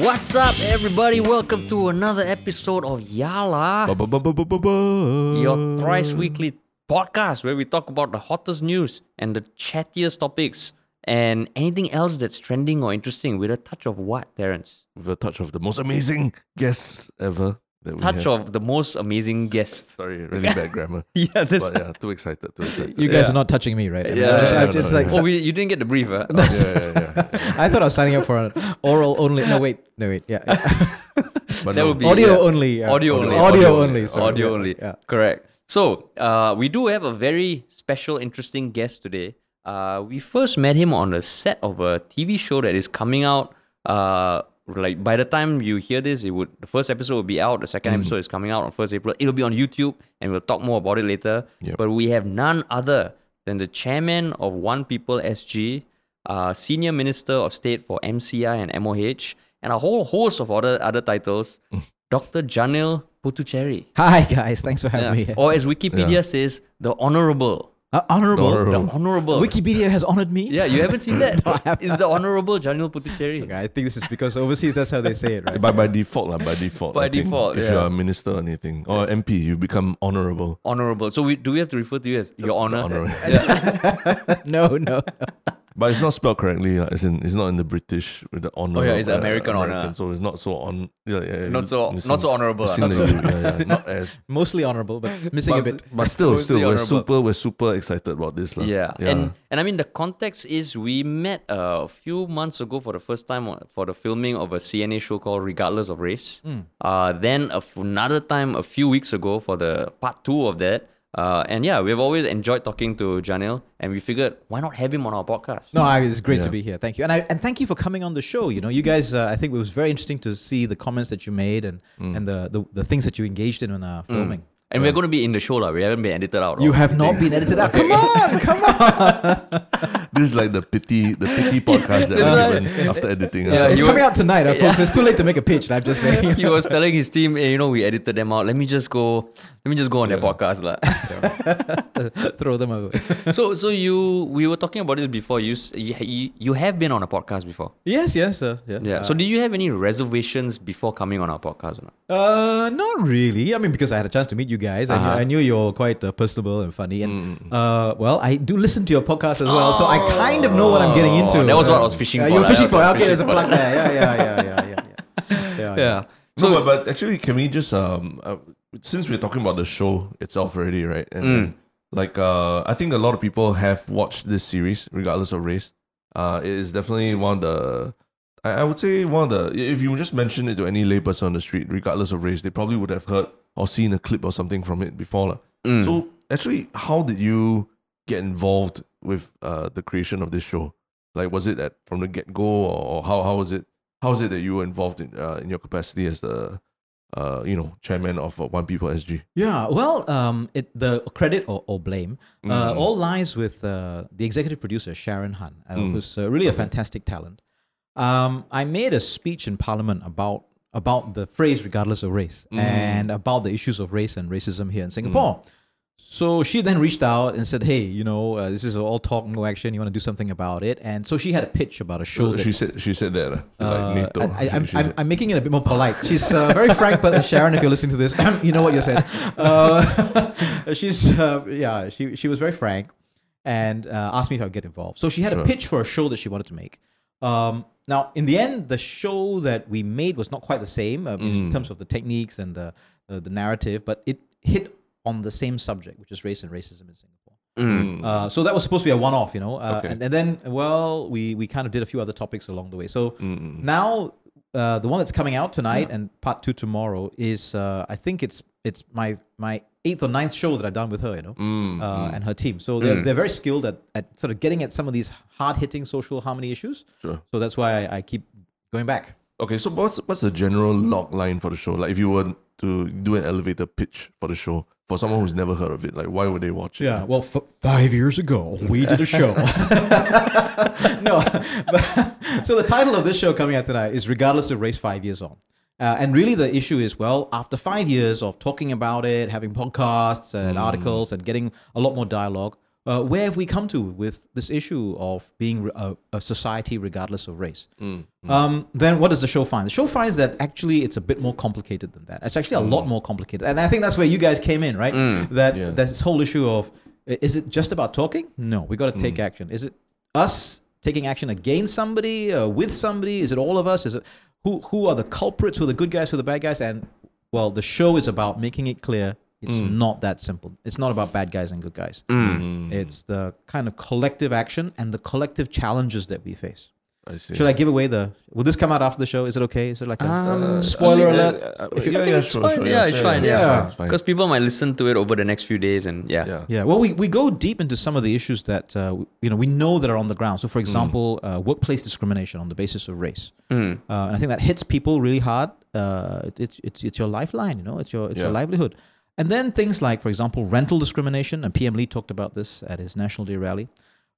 What's up, everybody? Welcome to another episode of Yala, your thrice weekly podcast where we talk about the hottest news and the chattiest topics and anything else that's trending or interesting with a touch of what, Terence? With a touch of the most amazing guests ever. That we Touch have. of the most amazing guests. Sorry, really bad grammar. Yeah, this. But yeah, too excited, too excited. You guys Yeah. are not touching me, right? I Yeah, I'm just- yeah, I'm no, like, no. Oh, we, you didn't get the brief, huh? yeah, yeah, yeah. I thought I was signing up for an oral only. No, wait, no, wait, yeah, yeah. But That no, would be- audio yeah. only, yeah. Audio only. audio only, sorry. Audio Yeah, only. yeah. Correct. So, uh, we do have a very special, interesting guest today. Uh, we first met him on the set of a TV show that is coming out. Uh, like by the time you hear this, it would the first episode will be out. The second episode is coming out on first April. It'll be on YouTube, and we'll talk more about it later. Yep. But we have none other than the chairman of One People SG, uh, senior minister of state for MCI and MOH, and a whole host of other other titles. Dr. Janil Puthucheary. Hi guys, thanks for having Yeah. me. here. Or as Wikipedia Yeah. says, the honorable. Uh, honorable. Honorable. The honorable. Wikipedia has honored me. yeah, you haven't seen that. No, I haven't. it's the honorable Janil Puthucheary. Okay, I think this is because overseas that's how they say it, right? by, by default, lah, by default. By I think, default, If yeah. you're a minister or anything, or MP, you become honorable. Honorable. So we do we have to refer to you as your honor? Honor. no, no. But it's not spelled correctly. lah, As in, it's not in the British with the honor. Oh, yeah, it's uh, American honor. So it's not so on. Yeah, yeah, Not so you not seem- so honorable. you. Not so- yeah, yeah, not as. Mostly honorable, but missing a bit. but still, Mostly still, we're honorable. super, we're super excited about this, lah. Yeah. and and I mean the context is we met uh, a few months ago for the first time for the filming of a CNA show called Regardless of Race. Uh, then a f- another time a few weeks ago for the part two of that. Uh, and yeah, we've always enjoyed talking to Janil, and we figured why not have him on our podcast? No, I, it's great to be here. Thank you, and I and thank you for coming on the show. You know, you guys, uh, I think it was very interesting to see the comments that you made and and the, the the things that you engaged in when our filming. And we're going to be in the show, lah. We haven't been edited out. You or have not been edited out. Come on, come on. This is like the pity, the pity podcast that That's we given after editing. Yeah, us. it's you- coming out tonight, uh, folks. It's too late to make a pitch. I'm just saying. he was telling his team, hey, you know, we edited them out. Let me just go. Let me just go on their podcast, lah. Throw them away. so, so you, we were talking about this before. You, you, you, you have been on a podcast before. yes, yes, uh, yeah. Yeah. so, did you have any reservations before coming on our podcast or not? Uh, not really. I mean, because I had a chance to meet you guys. I, knew, Uh-huh. I knew you're quite uh, personable and funny. And uh, well, I do listen to your podcast as well, so I kind of know what I'm getting into. Oh, that was what I was fishing uh, for, You're fishing for. was what I Okay, there's a plug there. Yeah, yeah, yeah, yeah, yeah, yeah. yeah, Yeah. So, So, but, but actually, can we just um, uh, since we're talking about the show itself already, right? And, Mm. like, uh, I think a lot of people have watched this series, regardless of race. Uh, it is definitely one of the, I, I would say one of the. If you just mention it to any layperson on the street, regardless of race, they probably would have heard or seen a clip or something from it before, lah. mm. So, actually, how did you get involved with uh the creation of this show? Like, was it that from the get go, or how how was it? How was it that you were involved in uh, in your capacity as the uh you know chairman of uh, One People SG? Yeah, well, um, it, the credit or, or blame uh, Mm. all lies with uh, the executive producer Sharon Han, uh, Mm. who's uh, really a fantastic talent. Um, I made a speech in Parliament about about the phrase "regardless of race" Mm. and about the issues of race and racism here in Singapore. Mm. So she then reached out and said, "Hey, you know, uh, this is all talk, no action. You want to do something about it?" And so she had a pitch about a show. that, she said she said that uh, uh, like. I, I, I'm, She I'm, said- I'm making it a bit more polite. She's uh, very frank, but Sharon, if you're listening to this, you know what you said. Uh, she's uh, yeah, she she was very frank and uh, asked me if I would get involved. So she had a pitch for a show that she wanted to make. Um, now, in the end, the show that we made was not quite the same uh, in Mm. terms of the techniques and the uh, the narrative, but it hit on the same subject, which is race and racism in Singapore. Mm. Uh, so that was supposed to be a one-off, you know. Uh, Okay. and, and then, well, we we kind of did a few other topics along the way. So Mm. now uh, the one that's coming out tonight and part two tomorrow is uh, I think it's it's my my eighth or ninth show that I've done with her, you know, Mm, uh, mm. and her team. So they're, they're very skilled at, at sort of getting at some of these hard hitting social harmony issues. Sure. So that's why I, I keep going back. Okay, so what's what's the general log line for the show? Like, if you were to do an elevator pitch for the show for someone who's never heard of it, like, why would they watch it? Yeah, well, f- five years ago, we did a show. no, but, so the title of this show coming out tonight is Regardless of Race, Five Years On. Uh, and really, the issue is well, after five years of talking about it, having podcasts and articles, and getting a lot more dialogue, uh, where have we come to with this issue of being a, a society regardless of race? Mm. Um, then what does the show find? The show finds that actually it's a bit more complicated than that. It's actually a Mm. lot more complicated, and I think that's where you guys came in, right? That Yeah. there's this whole issue of is it just about talking? No, we got to Mm. take action. Is it us taking action against somebody, uh, with somebody? Is it all of us? Is it who who are the culprits? Who are the good guys? Who are the bad guys? And well, the show is about making it clear it's Mm. not that simple. It's not about bad guys and good guys. Mm. It's the kind of collective action and the collective challenges that we face. I see. Should I give away the? Will this come out after the show? Is it okay? Is it like a Um, spoiler I think, alert? uh, uh, If you- yeah, yeah, it's sure, fine. sure, yeah, it's fine. yeah. Yeah, it's because people might listen to it over the next few days, and yeah, Yeah. Yeah. Well, we, we go deep into some of the issues that uh, you know we know that are on the ground. So, for Mm. example, uh, workplace discrimination on the basis of race, Mm. uh, and I think that hits people really hard. Uh, it- it's it's it's your lifeline. You know, it's your it's your livelihood. And then things like, for example, rental discrimination. And PM Lee talked about this at his National Day rally.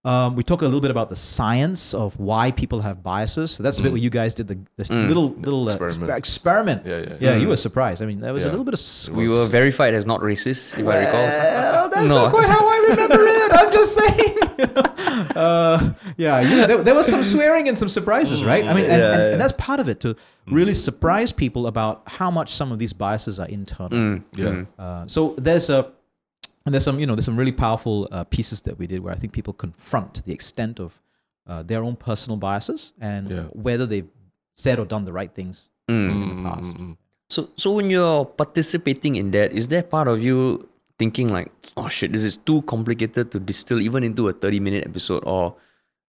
Um, we talk a little bit about the science of why people have biases. So that's the bit Mm. where you guys did the, the Mm. little little uh, Experiment. exper- experiment. Yeah, yeah. Yeah, you Mm. were surprised. I mean, there was a little bit of. s- we were verified as not racist, if I recall. Well, that's No. not quite how I remember it. I'm just saying. uh, yeah, you know, there, there was some swearing and some surprises, right? I mean, and, Yeah, and, yeah. and that's part of it to really surprise people about how much some of these biases are internal. Mm. Yeah. Mm. Uh, so there's a and there's some you know there's some really powerful uh, pieces that we did where I think people confront the extent of uh, their own personal biases and Yeah. whether they've said or done the right things Mm. in the past. Mm, mm, mm. So, so when you're participating in that, is there part of you thinking like, oh shit, this is too complicated to distill even into a 30 minute episode, or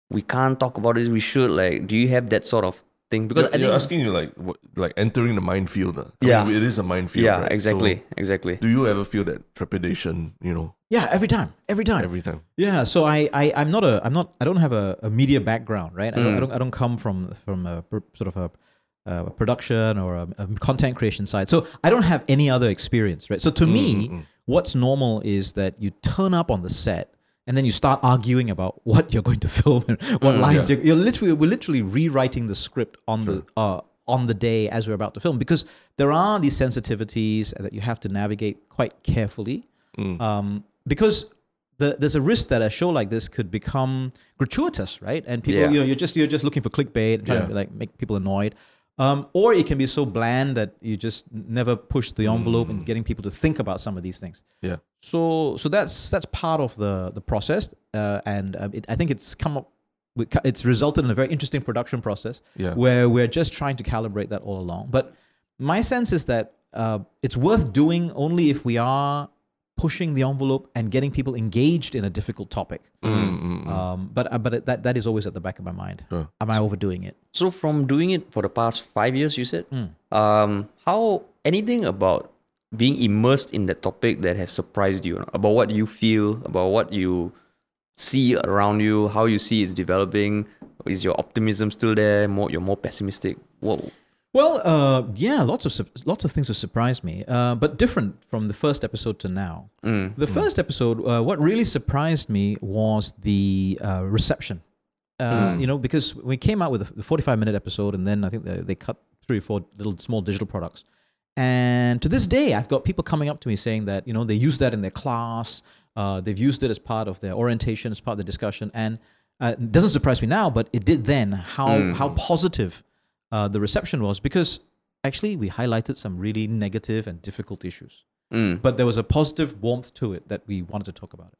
we can't talk about this, we should? Like, do you have that sort of thing? Because You're, I you're asking you like what, like entering the minefield. uh. Yeah. mean, it is a minefield. yeah, right? exactly, So exactly. do you ever feel that trepidation? You know, Yeah, every time, every time. every time. Yeah, so I, I I'm not a I'm not I don't have a, a media background, right? I, don't, I Mm. don't I don't come from from a sort of a, a production or a, a content creation side. So I don't have any other experience, right? So to me, Mm, mm, what's normal is that you turn up on the set and then you start arguing about what you're going to film and what Mm, lines yeah. you're, you're literally we're literally rewriting the script on the uh, on the day as we're about to film because there are these sensitivities that you have to navigate quite carefully mm. um, because the, there's a risk that a show like this could become gratuitous, right? And people, Yeah. you know, you're just you're just looking for clickbait, trying Yeah. to like make people annoyed. Um, or it can be so bland that you just never push the envelope in getting people to think about some of these things. Yeah. So so that's that's part of the the process, uh, and um, it, I think it's come up. With, it's resulted in a very interesting production process Yeah. where we're just trying to calibrate that all along. But my sense is that uh, it's worth doing only if we are pushing the envelope and getting people engaged in a difficult topic. Mm, mm, mm. Um, but uh, but that that is always at the back of my mind. Sure. Am I overdoing it? So from doing it for the past five years, you said, Mm. um, how anything about being immersed in that topic that has surprised you about what you feel, about what you see around you, how you see it's developing? Is your optimism still there? More, you're more pessimistic. What? Well, uh, yeah, lots of lots of things have surprised me, uh, but different from the first episode to now. Mm. The first episode, uh, what really surprised me was the uh, reception. Uh, Mm. You know, because we came out with the 45 minute episode, and then I think they, they cut three or four little small digital products. And to this day, I've got people coming up to me saying that you know they use that in their class. Uh, they've used it as part of their orientation, as part of the discussion, and uh, it doesn't surprise me now, but it did then. How Mm. how positive uh, the reception was because actually we highlighted some really negative and difficult issues Mm. but there was a positive warmth to it that we wanted to talk about it.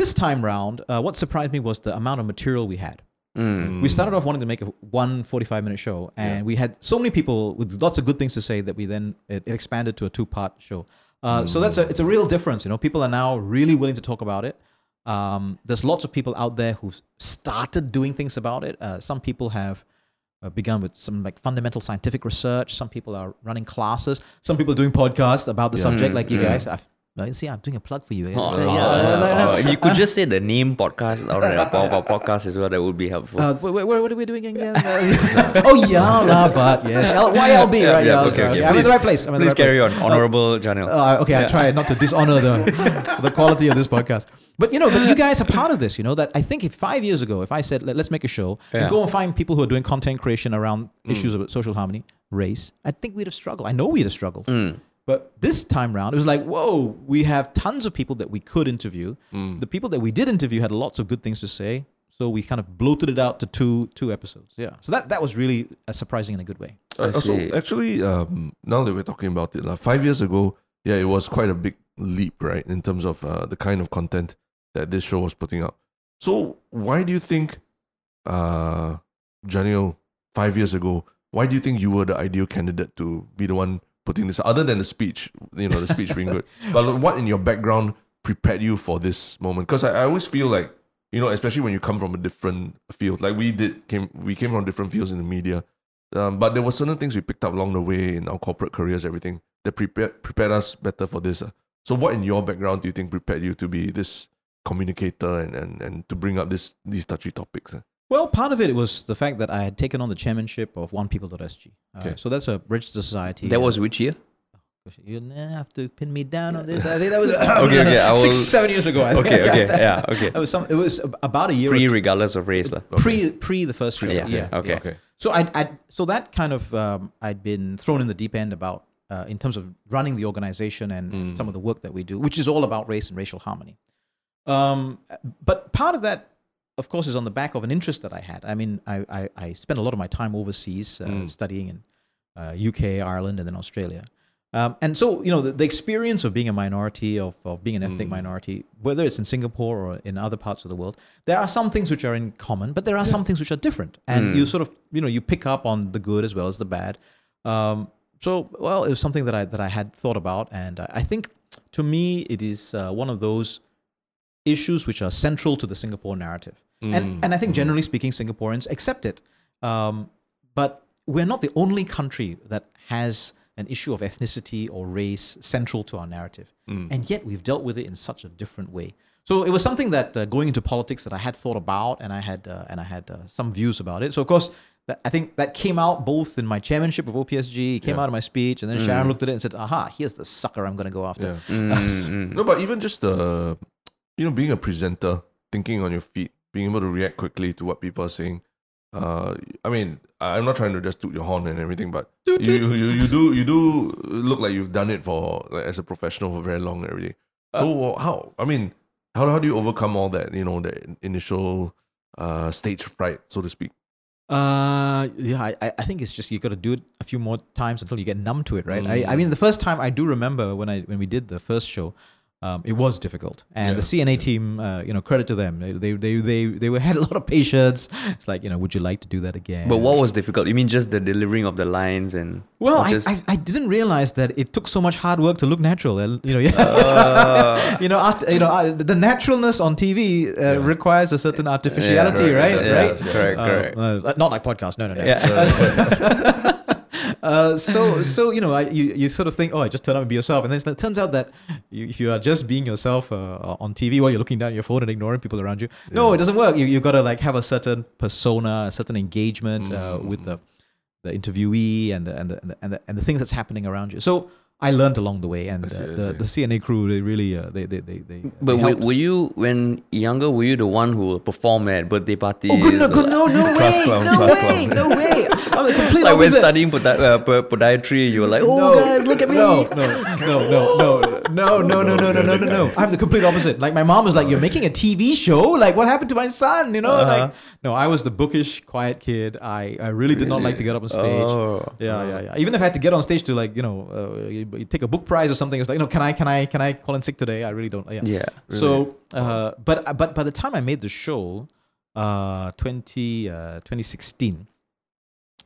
This time round, uh, what surprised me was the amount of material we had. Mm. We started off wanting to make a one 45 minute show, and Yeah. we had so many people with lots of good things to say that we then it, it expanded to a two part show. Uh, So that's a it's a real difference. You know, people are now really willing to talk about it. Um, there's lots of people out there who've started doing things about it. Uh, some people have Uh, begun with some like fundamental scientific research. Some people are running classes. Some people are doing podcasts about the Yeah. subject, like you yeah. guys. I've, you see, I'm doing a plug for you. eh? Oh, So, oh, yeah, oh, oh, uh, if you could just say the name podcast or the of our podcast as well, that would be helpful. Uh, wait, wait, what are we doing again? Uh, oh, yeah, but yes. L- YLB, Yeah, right? yeah, Yeah, okay, sorry, okay. I'm in the right place. I'm Please right carry place. on, honorable Janil. Uh, okay, I try not to dishonor the the quality of this podcast. But you know, but you guys are part of this. You know that I think if five years ago, if I said Let, us make a show Yeah. and go and find people who are doing content creation around issues of social harmony, race, I think we'd have struggled. I know we'd have struggled. Mm. But this time round, it was like, whoa, we have tons of people that we could interview. Mm. The people that we did interview had lots of good things to say. So we kind of bloated it out to two two episodes. Yeah. So that, that was really uh, surprising in a good way. I Uh, so actually, um, now that we're talking about it, like five years ago, yeah, it was quite a big leap, right, in terms of uh, the kind of content that this show was putting out. So why do you think, uh, Janil, five years ago, why do you think you were the ideal candidate to be the one putting this? Other than the speech, you know, the speech being good, but what in your background prepared you for this moment? Because I, I always feel like you know, especially when you come from a different field, like we did, came we came from different fields in the media. Um, but there were certain things we picked up along the way in our corporate careers, everything that prepared prepared us better for this. uh. So, what in your background do you think prepared you to be this communicator and, and, and to bring up this these touchy topics? uh? Well, part of it was the fact that I had taken on the chairmanship of OnePeople.sg. Uh, Okay. So that's a registered society. That uh, was which year? You have to pin me down on this. I think that was Okay, okay, I six, seven years ago. I think. Okay, okay, yeah, okay. It was some. It was about a year. Pre, regardless of race, lah. pre pre the first show. Yeah, yeah. okay. Okay. So I I so that kind of um, I'd been thrown in the deep end about uh, in terms of running the organization and Mm. some of the work that we do, which is all about race and racial harmony. Um, but part of that, of course, is on the back of an interest that I had. I mean, I I, I spent a lot of my time overseas uh, Mm. studying in uh, UK, Ireland, and then Australia. Um, and so, you know, the, the experience of being a minority, of, of being an ethnic Mm. minority, whether it's in Singapore or in other parts of the world, there are some things which are in common, but there are some things which are different. And Mm. you sort of, you know, you pick up on the good as well as the bad. Um, so, well, it was something that I that I had thought about, and I, I think to me it is uh, one of those issues which are central to the Singapore narrative. Mm. And and I think generally speaking, Singaporeans accept it. Um, but we're not the only country that has an issue of ethnicity or race central to our narrative, Mm. and yet we've dealt with it in such a different way. So it was something that uh, going into politics that I had thought about, and I had uh, and I had uh, some views about it. So of course. that- I think that came out both in my chairmanship of OPSG, it came Yeah. out in my speech, and then Sharon looked at it and said, "Aha, here's the sucker I'm going to go after." Yeah. Mm, mm. No, but even just the, you know, being a presenter, thinking on your feet, being able to react quickly to what people are saying. Uh, I mean, I'm not trying to just toot your horn and everything, but you, you, you, you do you do look like you've done it for like, as a professional for very long and everything. So how? I mean, how how do you overcome all that? You know, the initial uh stage fright, so to speak. Uh, yeah, I, I I think it's just you got to do it a few more times until you get numb to it, right? I, I Mm. mean, the first time I do remember when I when we did the first show, um, it was difficult, and the CNA team, uh, you know, credit to them, they they they they, had a lot of patience. It's like you know, would you like to do that again? But what was difficult? You mean just the delivering of the lines and Well, I, just, I, I didn't realize that it took so much hard work to look natural. You know, yeah. Uh, you know, art, you know, uh, the naturalness on TV uh, requires a certain artificiality, Yeah, right? yeah, right? yeah, correct, Uh, correct. uh, not like podcast. No, no, no. yeah. uh, so so you know I, you, you sort of think oh I just turn up and be yourself and then it turns out that you, if you are just being yourself uh, on TV while you're looking down at your phone and ignoring people around you no it doesn't work you you got to like have a certain persona a certain engagement uh, Mm. with the the interviewee and the, and the, and the, and the and the things that's happening around you so I learned along the way and see, uh, the, the CNA crew they really uh, they, they they they But they were, you when younger? Were you the one who will perform at birthday parties? Oh, good, no, good, no, no way, no way, clown. no way. I'm the complete Like when opposite. studying podi- uh, podiatry, you were like, "Oh, no, guys, look at me!" No, no, no, no, no, no, no, no, no, no, no, no, no. I'm the complete opposite. Like my mom was like, "You're making a TV show? Like what happened to my son?" You know, Uh-huh. like no, I was the bookish, quiet kid. I, I really did not like to get up on stage. Oh. Yeah, yeah, yeah. Even if I had to get on stage to like you know, uh, you, you take a book prize or something, it's like, you know, can I, can I, can I call in sick today? I really don't. Yeah. Yeah. So, uh, but but by the time I made the show, uh, 20, uh, 2016,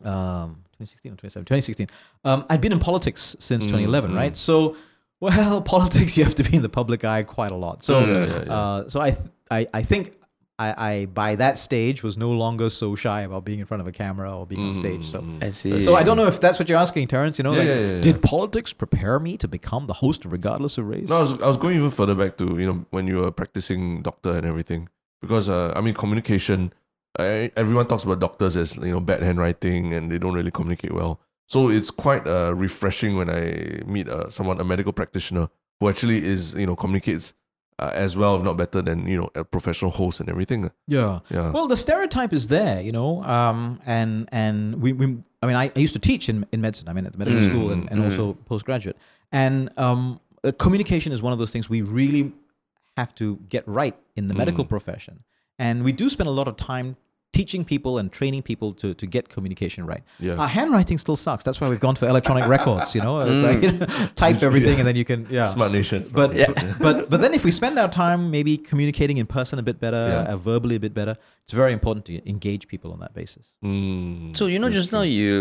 um, 2016 or 2017, 2016, um, I'd been in politics since Mm, 2011, mm. right? So, well, politics you have to be in the public eye quite a lot. So, Yeah, yeah, yeah. Uh, so I, th- I, I think. I, I by that stage was no longer so shy about being in front of a camera or being on stage. So Mm, I see. so I don't know if that's what you're asking, Terrence. You know, Yeah, like, yeah, yeah, yeah. did politics prepare me to become the host Regardless of Race? No, I was, I was going even further back to you know when you were practicing doctor and everything because uh, I mean communication. I, everyone talks about doctors as you know bad handwriting and they don't really communicate well. So it's quite uh, refreshing when I meet uh, someone a medical practitioner who actually is you know communicates uh, as well, if not better than you know a professional host and everything. Yeah. Yeah. Well, the stereotype is there, you know, um, and and we, we I mean, I, I used to teach in, in medicine. I mean, at the medical Mm, school and, and mm. also postgraduate. And um, uh, communication is one of those things we really have to get right in the medical profession. And we do spend a lot of time teaching people and training people to, to get communication right. Yeah. Our handwriting still sucks. That's why we've gone for electronic records, you know, It's like, type everything and then you can, yeah. Smart nation. But, Yeah. but but but then if we spend our time maybe communicating in person a bit better, Yeah. uh, verbally a bit better, it's very important to engage people on that basis. Mm, So you know, just now you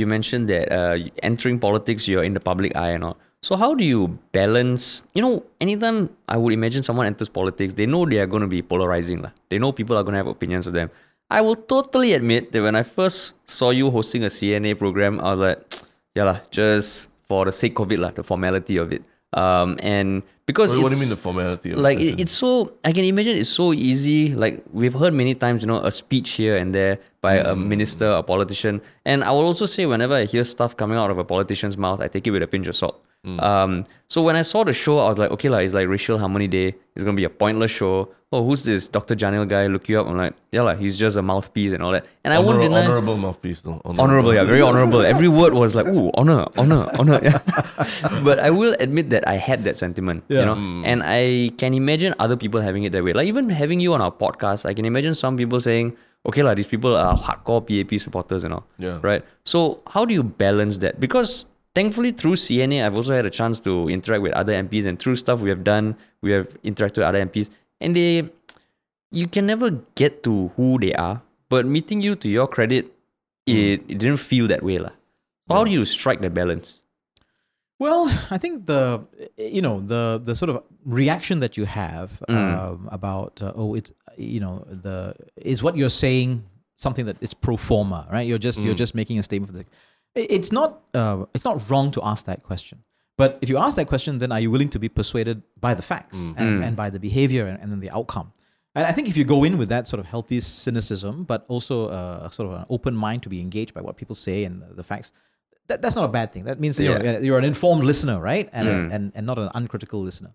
you mentioned that uh, entering politics, you're in the public eye and all. So how do you balance? You know, anytime I would imagine someone enters politics, they know they are going to be polarizing, lah. They know people are going to have opinions of them. I will totally admit that when I first saw you hosting a CNA program, I was like, yeah, lah, just for the sake of it, lah, the formality of it. Um, and because what, what do you mean the formality? Of like it, it's so i can imagine it's so easy like we've heard many times you know a speech here and there by a Mm. minister a politician and i will also say whenever i hear stuff coming out of a politician's mouth i take it with a pinch of salt Mm. um, so when i saw the show i was like okay la, it's like racial harmony day it's gonna be a pointless show oh who's this dr janil guy look you up i'm like yeah la, he's just a mouthpiece and all that and i won't deny honorable mouthpiece, though. honorable yeah very honorable every word was like ooh honor honor honor yeah. but i will admit that i had that sentiment you Yeah. know and i can imagine other people having it that way like even having you on our podcast i can imagine some people saying okay like these people are hardcore pap supporters and all Yeah. right so how do you balance that because thankfully through cna i've also had a chance to interact with other mps and through stuff we have done we have interacted with other mps and they you can never get to who they are but meeting you to your credit it, it didn't feel that way lah. how do you strike the balance Well, I think the you know the the sort of reaction that you have Mm. um, about uh, oh it's you know the is what you're saying something that it's pro forma right you're just you're Mm. just making a statement for the it's not uh, it's not wrong to ask that question but if you ask that question then are you willing to be persuaded by the facts Mm. and, and by the behavior and, and then the outcome and I think if you go in with that sort of healthy cynicism, but also uh, sort of an open mind to be engaged by what people say and the facts, that, that's not a bad thing. That means that you're, Yeah. you're an informed listener, right? And, Mm. and and not an uncritical listener.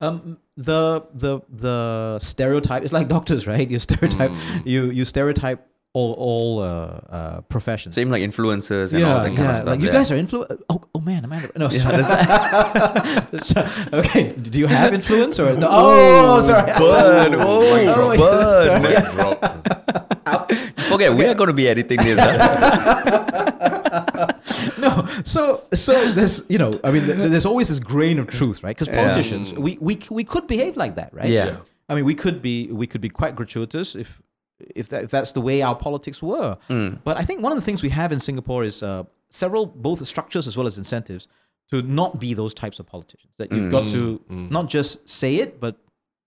Um, the the the stereotype is like doctors, right? You stereotype you you stereotype all all uh, uh, professions. same like influencers and all that kind of stuff Like you yeah. guys are influ. Oh, oh man, Amanda. No, sorry. okay. Do you have influence or no? Oh, sorry. Burn. Oh, yeah, burn. sorry. Forget we are going to be editing this huh? no so so there's you know i mean there's always this grain of truth right because Yeah. politicians we, we we could behave like that right Yeah. Yeah. i mean we could be we could be quite gratuitous if if that if that's the way our politics were Mm. but i think one of the things we have in singapore is uh, several both structures as well as incentives to not be those types of politicians that you've got to not just say it but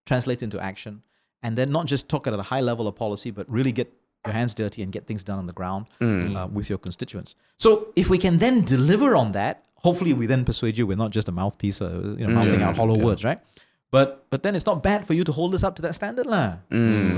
translate into action and then not just talk at a high level of policy but really get your hands dirty and get things done on the ground uh, with your constituents. So if we can then deliver on that hopefully we then persuade you. We're not just a mouthpiece uh, you know mouthing out hollow words right? But but then it's not bad for you to hold us up to that standard lah.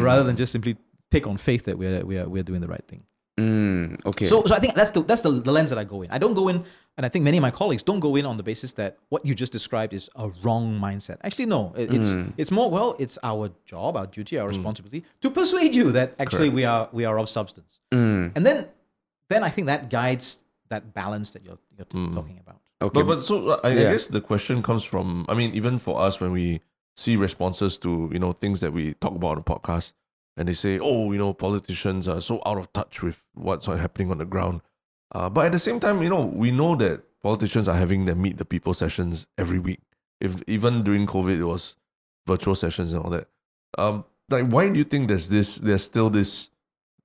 rather than just simply take on faith that we're we're, we're doing the right thing Mm, okay. So, so I think that's the that's the, the lens that I go in. I don't go in, and I think many of my colleagues don't go in on the basis that what you just described is a wrong mindset. Actually, no, it- it's it's more well, it's our job, our duty, our responsibility to persuade you that actually we are we are of substance. Mm, And then then I think that guides that balance that you're you're t- talking about. okay. But, but so I, I guess the question comes from, I mean, even for us when we see responses to, you know, things that we talk about on the podcast and they say, oh, you know, politicians are so out of touch with what's happening on the ground. Uh, but at the same time, you know, we know that politicians are having their meet the people sessions every week. If even during COVID, it was virtual sessions and all that. Um, like, why do you think there's this? There's still this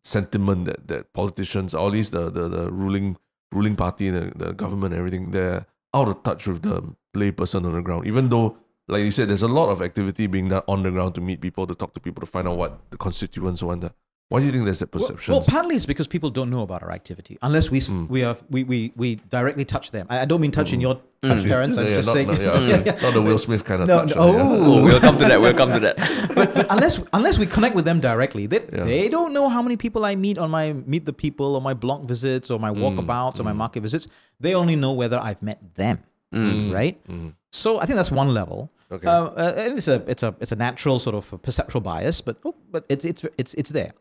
sentiment that that politicians, or at least the the, the ruling ruling party, the, the government, everything, they're out of touch with the layperson on the ground. Even though, like you said, there's a lot of activity being done on the ground to meet people, to talk to people, to find out what the constituents want. Why do you think there's that perception? well, partly it's because people don't know about our activity unless we Mm. we are we, we we directly touch them. I, I don't mean touching hmm. your hmm. touch parents. yeah, I'm yeah, just not, saying, not, yeah, Yeah, hmm. yeah. not the Will Smith kind of No, touch. no, yeah. oh. we'll come to that we'll come to that but, but unless unless we connect with them directly, they, Yeah. they don't know how many people I meet on my meet the people or my blog visits or my walkabouts or my market visits. They only know whether I've met them, right? So I think that's one level. Okay. Uh, uh, and it's a it's a it's a natural sort of perceptual bias, but oh, but it's it's it's it's there.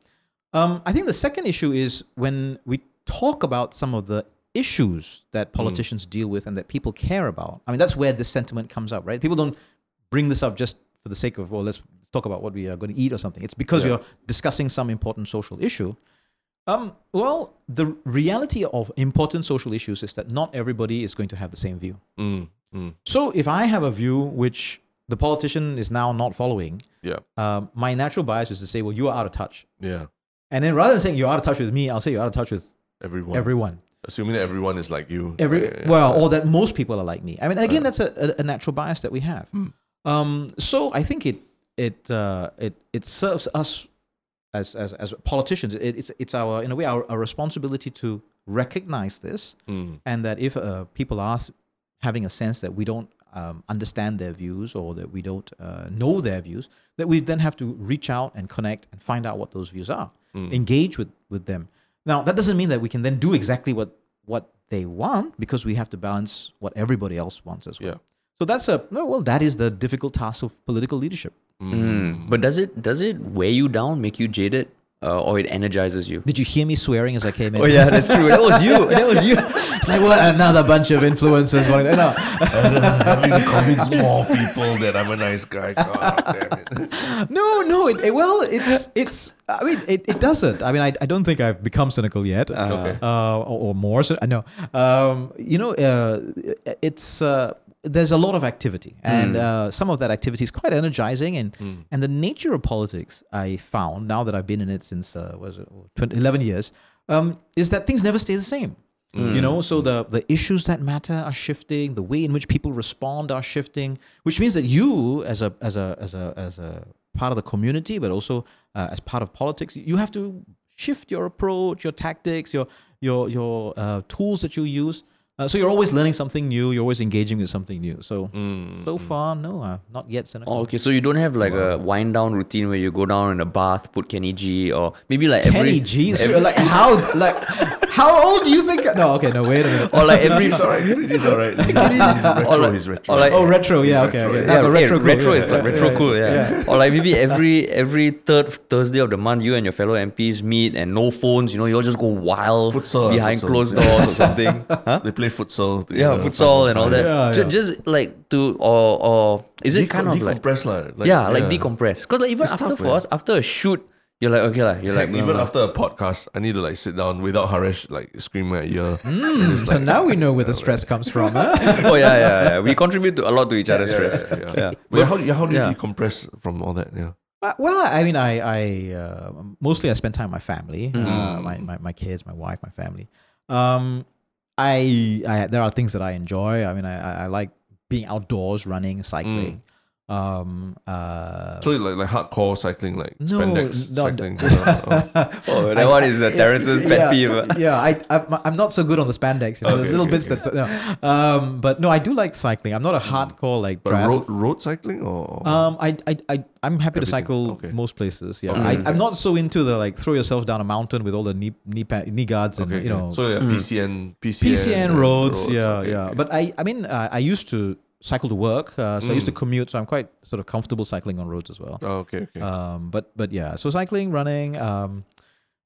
Um, I think the second issue is when we talk about some of the issues that politicians deal with and that people care about. I mean, that's where this sentiment comes up, right? People don't bring this up just for the sake of, well, let's talk about what we are going to eat or something. It's because Yeah. you're discussing some important social issue. Um, well, the reality of important social issues is that not everybody is going to have the same view. Mm, mm, So if I have a view which the politician is now not following, yeah, um, my natural bias is to say, well, you are out of touch. yeah. And then rather than saying you're out of touch with me, I'll say you're out of touch with Everyone. everyone. Assuming that everyone is like you. Every yeah, well, yeah. or that most people are like me. I mean, again, that's a, a, natural bias that we have. Hmm. Um, so I think it it uh, it it serves us as as, as politicians. It, it's it's our in a way our, our responsibility to recognize this, Mm, and that if uh, people s- having a sense that we don't um, understand their views or that we don't uh, know their views, that we then have to reach out and connect and find out what those views are, mm. engage with with them. Now that doesn't mean that we can then do exactly what what they want because we have to balance what everybody else wants as well. Yeah. So that's a no, well, that is the difficult task of political leadership. Mm. But does it does it weigh you down, make you jaded, uh, or it energizes you? Did you hear me swearing as I came in? Oh yeah, that's true. That was you. That was you. it's like what another bunch of influencers wanting. No, Having to convince more people that I'm a nice guy. God damn it. no, no. It, it- well, it's it's. I mean, it, it doesn't. I mean, I, I don't think I've become cynical yet. Okay. uh, or, or more. So, no, um, you know, uh, it's uh, there's a lot of activity, and uh, some of that activity is quite energizing, and and the nature of politics I found now that I've been in it since uh, was it 20, 11 years, um, is that things never stay the same. You know, so the the issues that matter are shifting, the way in which people respond are shifting, which means that you, as a as a as a as a part of the community, but also uh, as part of politics, you have to shift your approach, your tactics, your your your uh, tools that you use. Uh, so you're always learning something new. You're always engaging with something new. So Mm, so far, no, uh, not yet cynical. Oh, okay, so you don't have like a wind down routine where you go down in a bath, put Kenny G, or maybe like Kenny every G, so, like how like how old do you think? No, okay, no, wait a minute. or like every He's alright. He's alright. He's retro. like- he's retro. or like- Oh, retro, yeah, He's okay, retro, okay. yeah. Yeah, yeah, retro, retro, cool, retro yeah, is yeah, retro yeah, cool, yeah. yeah. Or like maybe every every third Thursday of the month, you and your fellow MPs meet and no phones. You know, you all just go wild Futsal, behind futsal. closed doors or something. Huh? They play futsal. Yeah, together, futsal and all that. Yeah, yeah. Just like to or or is it Deco- kind of like decompress lah, like yeah, like decompress? Because like even It's after tough, for man. us, after a shoot, you're like okay, like, you're like Like even "Mm." after a podcast, I need to like sit down without Harish like screaming at you. Mm, so now we know where the stress comes from. Huh? oh yeah, yeah, yeah. We contribute to a lot to each other's stress. Yeah, yeah. Yeah. But how, do you- how do you Yeah. decompress from all that? Yeah. Uh, well, I mean, I, I uh, mostly I spend time with my family, uh, my, my my kids, my wife, my family. Um, I, I there are things that I enjoy. I mean, I, I- I like being outdoors, running, cycling. Um, uh, So like like hardcore cycling, like No, spandex no, cycling. uh, Oh, that one is uh, Terrence's pet yeah, peeve. uh. Yeah, I, I'm, I'm not so good on the spandex. You know, there's little okay, bits okay. that, no. um, but no, I do like cycling. I'm not a hardcore like. but road road cycling or Um, I, I, I, I'm happy to cycle Okay. most places. Yeah, Okay, I, okay. I'm not so into the like throw yourself down a mountain with all the knee knee, pa- knee guards and okay, you know so yeah, PCN, PCN, PCN and roads. yeah, okay, yeah. okay. But I, I mean, uh, I used to cycle to work, uh, so I used to Mm. commute, so I'm quite sort of comfortable cycling on roads as well. oh, okay, okay. Um, but but yeah, so cycling, running. Um,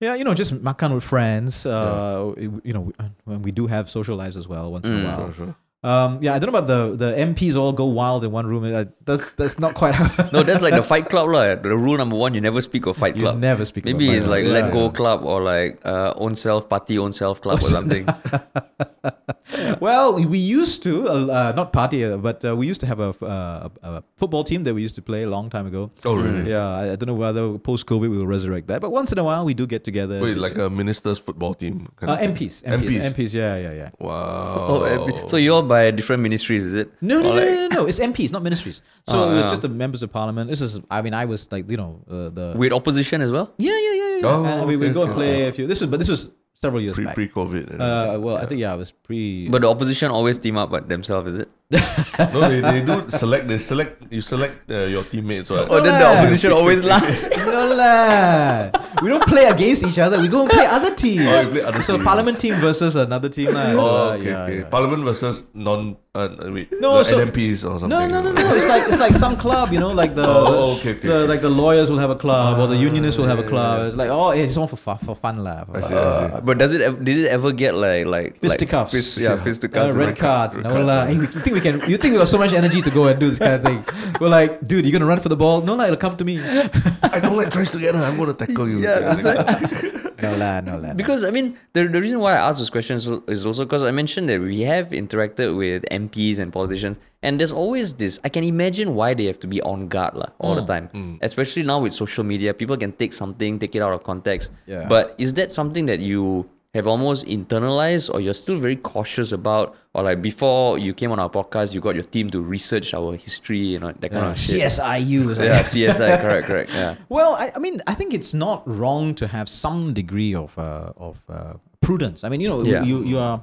yeah, you know, just makan with friends. Uh, you know, when we do have social lives as well once in Mm. a while. sure, sure. Um, yeah, I don't know about the the MPs all go wild in one room. Uh, that, that's not quite how. No, that's like the Fight Club, lah. The rule number one: you never speak of Fight you Club. never speak. Maybe about it's fight like club. Let Yeah. Go Club or like uh, Own Self Party, Own Self Club or something. well, we, we used to uh, uh, not party, uh, but uh, we used to have a, f- uh, a, a football team that we used to play a long time ago. Oh really? Yeah, I, I don't know whether post COVID we will resurrect that, but once in a while we do get together. Wait, like a minister's football team? Kind uh, of? MPs, MPs, MPs. MPs, Yeah, yeah, yeah. Wow. Oh, eh, so you're by different ministries, is it? No, no, Or no, like- no, no, no. It's MPs, not ministries. So Oh, it was yeah. just the members of parliament. This is, I mean, I was like, you know, uh, the With opposition as well? yeah, yeah, yeah, yeah. Oh, and we would okay, go and play a few. This was, but this was several years Pre back. pre COVID. uh, well, I think yeah, it was pre. But the opposition always team up but themselves, is it? No, they, they do select. They select. You select uh, your teammates. Right? Oh, then the opposition always last. no lah. We don't play against each other. We go and play other teams. Oh, play other so teams. parliament team versus another team lah. Oh, uh, okay, yeah, okay. yeah. Parliament versus non. Uh, wait. No, so- NMPs or something. No, no, no, no. It's like it's like some club, you know, like the, Oh, the- oh, okay, okay. the like the lawyers will have a club or the unionists will have a club. It's like oh, it's all for fun, for fun lah. for I fun. see, I see. But does it? Did it ever get like like like Fisticuffs. fist- yeah, Uh, fisticuffs. red like- cards. red No cards, lah. Hey, you think we can? You think we got so much energy to go and do this kind of thing? We're like, dude, you're gonna run for the ball? No lah, it'll come to me. I don't like trace together. I'm gonna tackle you. Yeah, that's right. no lah, no lah. Because I mean, the, the reason why I asked this question is, is also because I mentioned that we have interacted with MPs and politicians, and there's always this. I can imagine why they have to be on guard lah, all the mm. time, mm. especially now with social media. People can take something, take it out of context. Yeah. But is that something that you have almost internalized, or you're still very cautious about, or like before you came on our podcast, you got your team to research our history, you know, that kind Uh, of shit. CSIU. Yeah, CSI, correct, correct. Yeah. Well, I, I mean, I think it's not wrong to have some degree of uh, of uh, prudence. I mean, you know, Yeah. you you are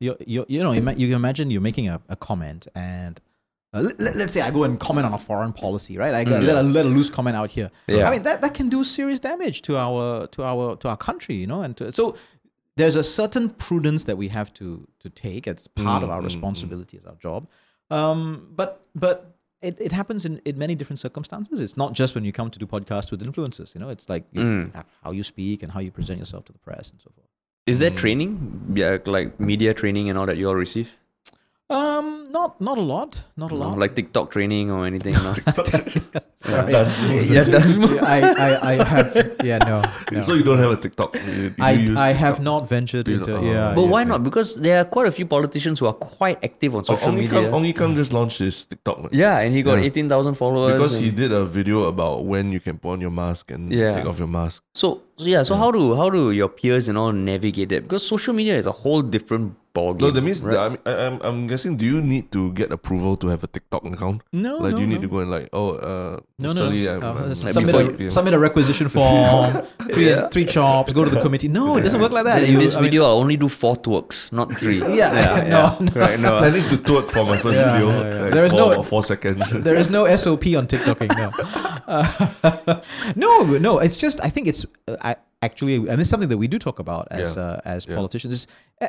you you you know, you imagine you're making a, a comment and. Uh, let, us say I go and comment on a foreign policy, right? I go, let, a, let a loose comment out here. Yeah. I mean that, that can do serious damage to our to our to our country, you know. And to, so there's a certain prudence that we have to to take as part of mm, our mm, mm. responsibility as our job. Um, but but it, it happens in, in many different circumstances. It's not just when you come to do podcasts with influencers. You know, it's like you, how you speak and how you present yourself to the press and so forth. Is there training, yeah, like media training and all that you all receive? Um, not not a lot, not a No, lot. like TikTok training or anything? No? Sorry. Dance moves. yeah, that's I, I, I have yeah no, no. So you don't have a TikTok? You, you I, use I have not ventured You into don't- yeah. But yeah. why not? Because there are quite a few politicians who are quite active on Oh, social Ong media. Kung- Ong Ye just launched his TikTok. right? yeah, and he got Yeah. 18,000 followers. Because he did a video about when you can put on your mask and Yeah. take off your mask. so, so yeah, so how do how do your peers and all navigate it? Because social media is a whole different ballgame. No, that means right? that, I mean, I, I'm I'm guessing. Do you need to get approval to have a TikTok account? No, like, no, do you need to go and like, oh, uh, No, no, Lee, no. I'm, Uh, I'm, submit, before a, submit a requisition form, three, three chops, go to the committee. No, it doesn't work like that. In You- this I mean- video, I'll only do four twerks, not three. Yeah, yeah, no, no. Correct, no. planning to twerk for my first Yeah, video. yeah, yeah. Like There is four, no- four seconds. there is no SOP on TikToking. No, uh, no, no. It's just I think it's uh, I, actually, and it's something that we do talk about as Yeah. uh, as Yeah. politicians. Is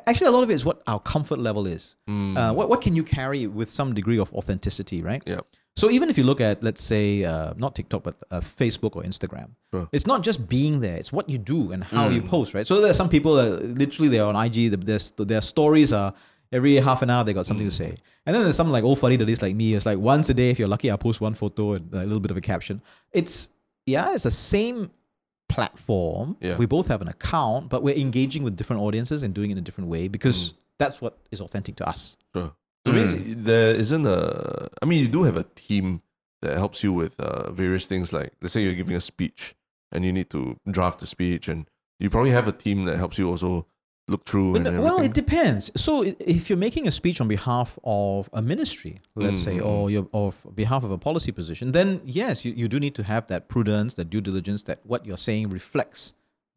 actually a lot of it is what our comfort level is. Mm. Uh, what what can you carry with some degree of authenticity, right? yeah. So even if you look at, let's say, uh, not TikTok, but uh, Facebook or Instagram, Sure. it's not just being there; it's what you do and how you post, right? So there are some people that literally they're on IG, the- their their stories are every half an hour they got something to say, and then there's some like old funny that is like me. It's like once a day, if you're lucky, I post one photo and a little bit of a caption. It's yeah, it's the same platform. Yeah. We both have an account, but we're engaging with different audiences and doing it in a different way because that's what is authentic to us. Sure. So I mean, there isn't a. I mean, you do have a team that helps you with uh, various things. Like, let's say you're giving a speech and you need to draft the speech, and you probably have a team that helps you also look through. And Well, it depends. So if you're making a speech on behalf of a ministry, let's say, Mm. or your or f- behalf of a policy position, then yes, you, you do need to have that prudence, that due diligence, that what you're saying reflects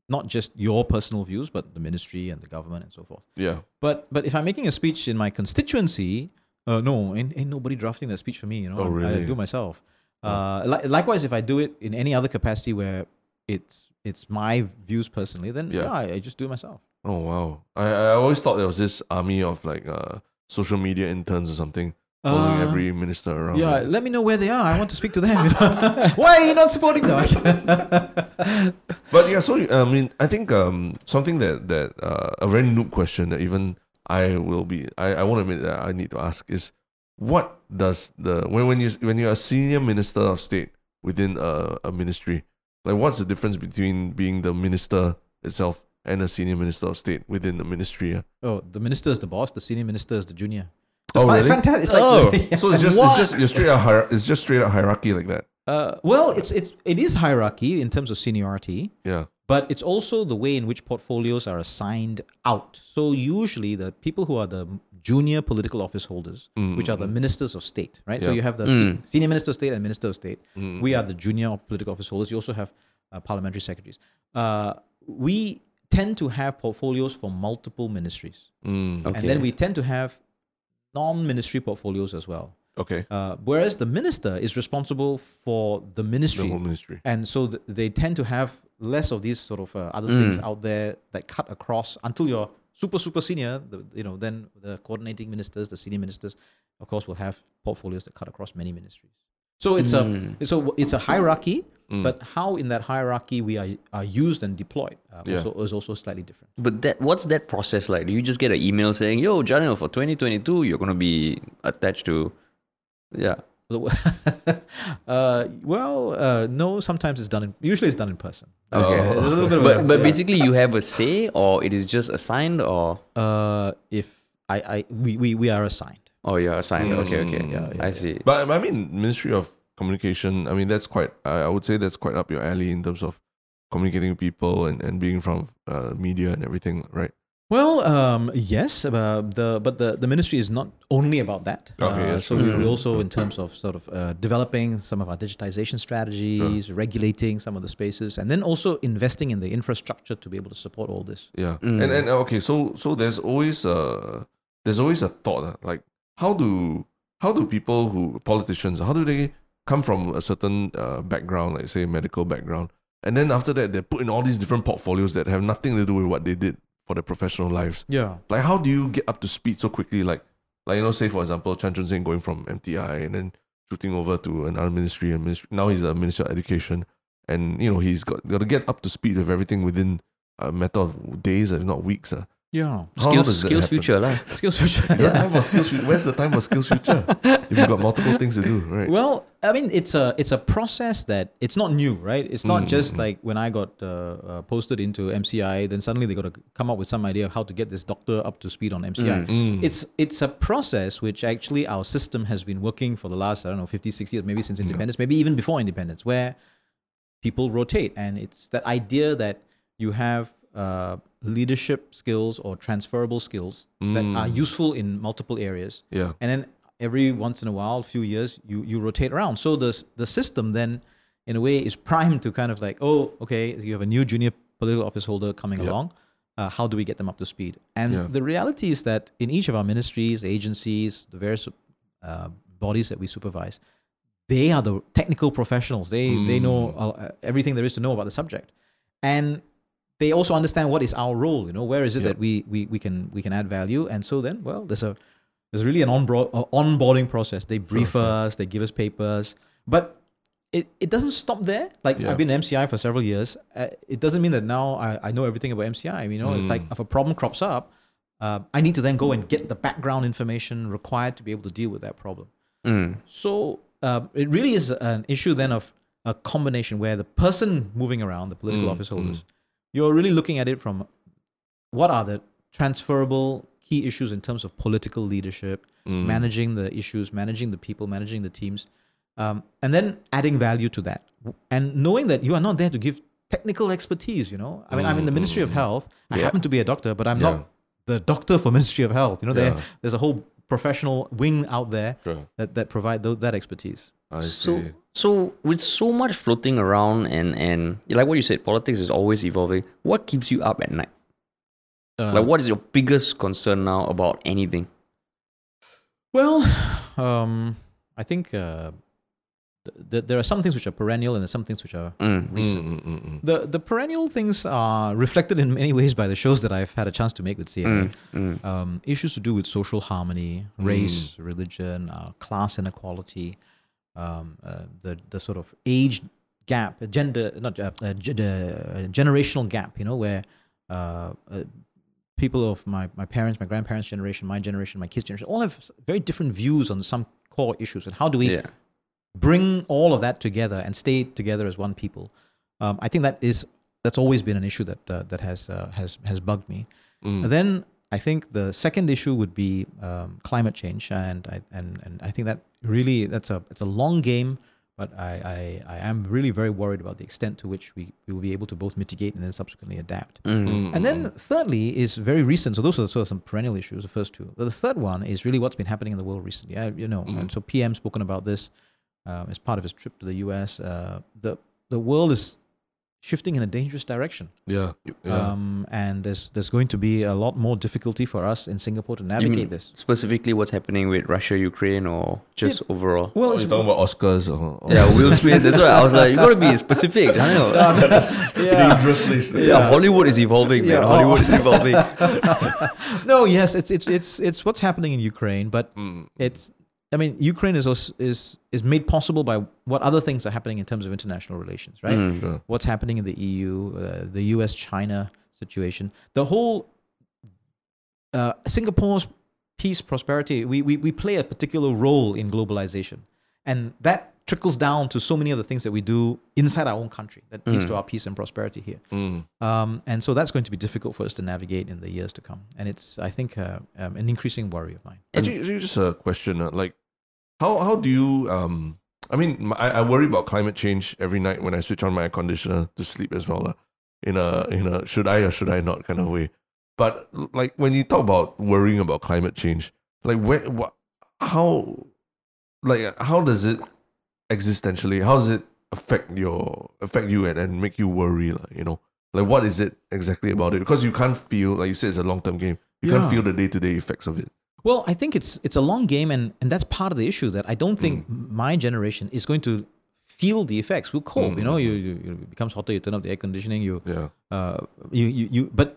not just your personal views, but the ministry and the government and so forth. yeah. But but if I'm making a speech in my constituency, uh, no, ain't, ain't nobody drafting that speech for me. You know, Oh, I- I do myself. Uh, li- likewise, if I do it in any other capacity where it's it's my views personally, then Yeah. yeah, I, I just do it myself. Oh wow. I I always thought there was this army of like uh social media interns or something following Uh, every minister around. Yeah, let me know where they are. I want to speak to them. You know? Why are you not supporting them? But yeah, so I mean, I think um something that that uh, a very noob question that even I will be I, I want to admit that I need to ask is what does the when when you when you're a senior minister of state within a, a ministry like what's the difference between being the minister itself and a senior minister of state within the ministry? oh, the minister is the boss. The senior minister is the junior. Oh, really? Fantastic. It's like, Oh. So it's just it's just you're straight out hier- it's just straight out hierarchy like that. uh, well, it's it's it is hierarchy in terms of seniority. Yeah. but it's also the way in which portfolios are assigned out. So usually the people who are the junior political office holders, which are the ministers of state, right? So you have the se- senior minister of state and minister of state. We are the junior political office holders. You also have uh, parliamentary secretaries. Uh, we tend to have portfolios for multiple ministries. Mm. Okay. And then we tend to have non-ministry portfolios as well. Okay. Uh, whereas the minister is responsible for the The ministry, whole ministry. and so th- they tend to have less of these sort of uh, other Mm. things out there that cut across until you're super super senior. The, you know, then the coordinating ministers, the senior ministers, of course, will have portfolios that cut across many ministries. So it's Mm. a so it's a hierarchy, Mm. but how in that hierarchy we are are used and deployed uh, Yeah. also, is also slightly different. But that what's that process like? Do you just get an email saying, "Yo, Janil, for 2022, you're gonna be attached to," yeah. uh, well, uh, no. Sometimes it's done in. Usually, it's done in person. Okay. Oh. There's a little bit of But a- but yeah. basically, you have a say, or it is just assigned, or uh, if I, I we, we we are assigned. Oh, you're assigned. Okay, okay. Mm, yeah, yeah, I yeah. see. But I mean, Ministry of Communication. I mean, that's quite. I I would say that's quite up your alley in terms of communicating with people and, and being from uh, media and everything, right? Well, um, yes, uh, the but the, the ministry is not only about that. Okay, uh, so true. we we Mm. also, in terms of sort of uh, developing some of our digitization strategies, regulating some of the spaces, and then also investing in the infrastructure to be able to support all this. Yeah. Mm. And and okay, so so there's always a there's always a thought uh, like how do how do people who politicians how do they come from a certain uh, background like say medical background and then after that they're put in all these different portfolios that have nothing to do with what they did for their professional lives. Yeah. Like how do you get up to speed so quickly like like you know say for example Chan Chun Sing going from MTI and then shooting over to another ministry and ministry, now he's a minister of education and you know he's got got to get up to speed with everything within a matter of days if not weeks. Uh. Yeah. How Skills, skills future lah. Skills future. yeah. time for skills future. Where's the time for skills future? if you've got multiple things to do, right? Well, I mean, it's a it's a process that it's not new, right? It's not Mm, just mm, like when I got uh, uh, posted into MCI, then suddenly they got to come up with some idea of how to get this doctor up to speed on MCI. Mm. It's it's a process which actually our system has been working for the last I don't know 50, 60 years, maybe since independence, maybe even before independence, where people rotate, and it's that idea that you have uh, leadership skills or transferable skills that Mm. are useful in multiple areas yeah. and then every once in a while, a few years, you you rotate around. So the the system then, in a way, is primed to kind of like, oh, okay, you have a new junior political office holder coming Yep. along. Uh, how do we get them up to speed? And Yeah. the reality is that in each of our ministries, agencies, the various uh, bodies that we supervise, they are the technical professionals. They they know Mm. uh, everything there is to know about the subject, and they also understand what is our role. You know, where is it Yep. that we, we we can we can add value? And so then, well, there's a there's really an uh, onboarding process. They brief sure. us, they give us papers, but it, it doesn't stop there. Like Yeah. I've been MCI for several years. Uh, it doesn't mean that now I, I know everything about MCI. You know, it's like Mm. if a problem crops up, uh, I need to then go and get the background information required to be able to deal with that problem. Mm. So uh, it really is an issue then of a combination where the person moving around, the political Mm, office holders, you're really looking at it from what are the transferable key issues in terms of political leadership, Mm. managing the issues, managing the people, managing the teams, um, and then adding value to that. And knowing that you are not there to give technical expertise, you know? I mean, I'm in the Ministry of Mm. Health. I Yeah. happen to be a doctor, but I'm Yeah. not the doctor for Ministry of Health. You know, there, Yeah. there's a whole professional wing out there Sure. that, that provide tho- that expertise. I So, see. so with so much floating around and and like what you said, politics is always evolving. What keeps you up at night? Uh, like, what is your biggest concern now about anything? Well, um, I think uh, th- th- there are some things which are perennial and there's some things which are Mm. recent. Mm, mm, mm, mm. The the perennial things are reflected in many ways by the shows that I've had a chance to make with CNA. Mm. Mm. Um, issues to do with social harmony, race, religion, uh, class inequality, um, uh, the the sort of age gap, gender, not uh, uh, the generational gap. You know where. Uh, uh, people of my, my parents, my grandparents' generation, my generation, my kids' generation, all have very different views on some core issues. And how do we Yeah. Bring all of that together and stay together as one people? Um, I think that is that's always been an issue that uh, that has uh, has has bugged me. Mm. And then I think the second issue would be um, climate change, and I and, and I think that really that's a it's a long game, but I, I, I am really very worried about the extent to which we, we will be able to both mitigate and then subsequently adapt. Mm. Mm, And then thirdly is very recent. So those are sort of some perennial issues. The first two. The third one is really what's been happening in the world recently. I, you know, Mhm. and so PM spoken about this um, as part of his trip to the U.S. Uh, the the world is shifting in a dangerous direction. Yeah. Yeah. Um, and there's there's going to be a lot more difficulty for us in Singapore to navigate mean this. specifically what's happening with Russia, Ukraine, or just It's- overall? Well, it's you're talking about Oscars or, or Yeah, Will Smith. That's why I was like, you gotta be specific. Daniel. dangerous list. Yeah, Hollywood is evolving, man. Yeah. Hollywood is evolving. no, yes, it's it's it's it's what's happening in Ukraine, but Mm. it's I mean Ukraine is also, is is made possible by what other things are happening in terms of international relations, right? Mm. Sure. What's happening in the EU, uh, the US China situation, the whole uh, Singapore's peace prosperity. We, we we play a particular role in globalization, and that trickles down to so many of the things that we do inside our own country that leads to Mm. our peace and prosperity here. Mm. Um, and so that's going to be difficult for us to navigate in the years to come. And it's, I think, uh, um, an increasing worry of mine. Actually, actually, just a question. Uh, like, how how do you um? I mean, I worry about climate change every night when I switch on my air conditioner to sleep as well. Uh, in a in a should I or should I not kind of way. But like when you talk about worrying about climate change, like where what how like how does it existentially how does it affect your affect you and, and make you worry like, you know like what is it exactly about it because you can't feel like you said it's a long term game you Yeah. can't feel the day to day effects of it Well, I think it's it's a long game, and, and that's part of the issue that I don't think mm. my generation is going to feel the effects. We'll cope, you know. Mm. You, you, you it becomes hotter, you turn up the air conditioning, you yeah uh, you, you, you but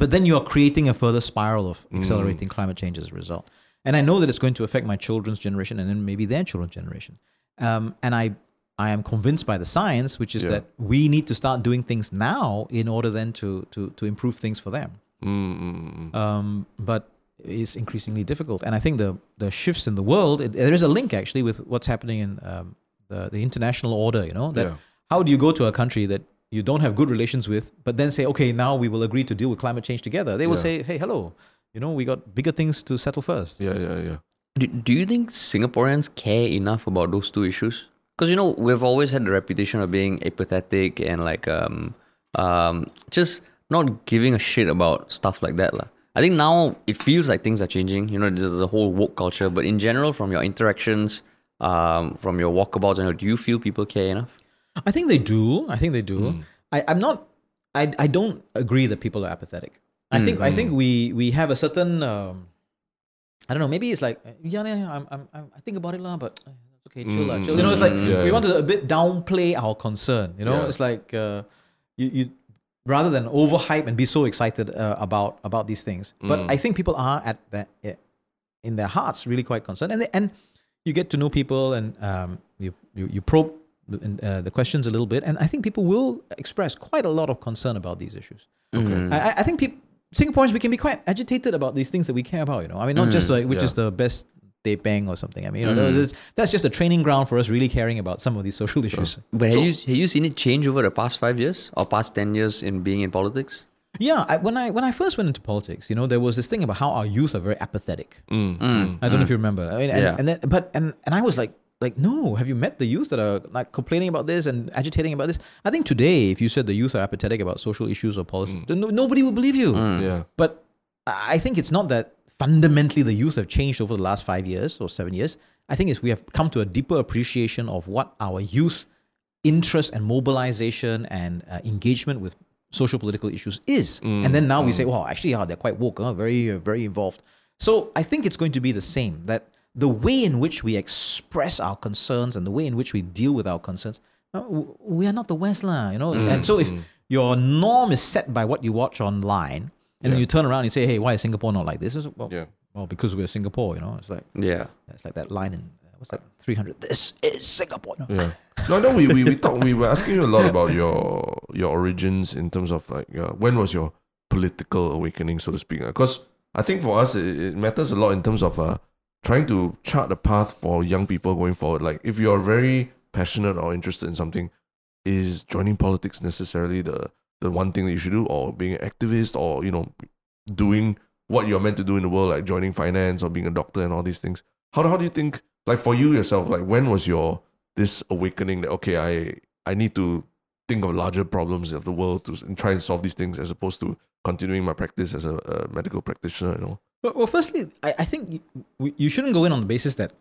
but then you are creating a further spiral of mm. accelerating climate change as a result. And I know that it's going to affect my children's generation and then maybe their children's generation. Um, and I I am convinced by the science, which is Yeah. that we need to start doing things now in order then to to to improve things for them. mm, mm, mm. Um, but it's increasingly difficult. And I think the the shifts in the world, it, there is a link actually with what's happening in um, the the international order. You know that yeah how do you go to a country that you don't have good relations with, but then say, okay, now we will agree to deal with climate change together? They will Yeah. say, hey, hello, you know, we got bigger things to settle first. yeah yeah yeah Do, do you think Singaporeans care enough about those two issues? Because you know we've always had the reputation of being apathetic and like um um just not giving a shit about stuff like that lah. I think now it feels like things are changing. You know, there's a whole woke culture, but in general, from your interactions, um, from your walkabouts, you know, do you feel people care enough? I think they do. I think they do. I, I'm not. I, I don't agree that people are apathetic. I think I think we we have a certain. Um, I don't know. Maybe it's like yeah, yeah, yeah I'm, I'm, I'm I think about it lah, but uh, it's okay, chill lah, chill. You know, it's like Mm, yeah, we want to a bit downplay our concern. You know, it's like uh, you you rather than overhype and be so excited uh, about about these things. But Mm. I think people are at that in their hearts really quite concerned, and they, and you get to know people and um, you, you you probe the- uh, the questions a little bit, and I think people will express quite a lot of concern about these issues. Mm. I, I- I think people Singaporeans we can be quite agitated about these things that we care about. You know, I mean, not just Mm, like which yeah. is the best day bang or something. I mean, you know, Mm. that's, that's just a training ground for us really caring about some of these social issues. But have you have you seen it change over the past five years or past ten years in being in politics? Yeah, I, when I when I first went into politics, you know, there was this thing about how our youth are very apathetic. Mm, Mm. I don't know if you remember. I mean, and, Yeah. and then, but and and I was like, like, no. Have you met the youth that are like complaining about this and agitating about this? I think today, if you said the youth are apathetic about social issues or policy, then no, nobody would believe you. Mm. yeah But I I think it's not that fundamentally the youth have changed over the last five years or seven years. I think it's we have come to a deeper appreciation of what our youth interest and mobilization and uh, engagement with social political issues is. and then now we say, well, actually, yeah, they're quite woke, huh? very, uh, very involved. So I think it's going to be the same that the way in which we express our concerns and the way in which we deal with our concerns, uh, we are not the West, lah, you know. and so if your norm is set by what you watch online, and then you turn around and say, hey, why is Singapore not like this? It's, well, Yeah. well, because we're Singapore, you know. It's like Yeah. it's like that line in uh, what's that? Three hundred. This is Singapore. No. Yeah. No, I know we, we, we talked we were asking you a lot about your your origins in terms of like uh, when was your political awakening, so to speak. Because I think for us it, it matters a lot in terms of uh, trying to chart a path for young people going forward. Like if you're very passionate or interested in something, is joining politics necessarily the the one thing that you should do, or being an activist, or you know, doing what you're meant to do in the world, like joining finance or being a doctor and all these things. How how do you think? Like for you yourself, like when was your this awakening that okay, I I need to think of larger problems of the world to and try and solve these things as opposed to continuing my practice as a, a medical practitioner. You know. Well, well, firstly, I, I think you, you shouldn't go in on the basis that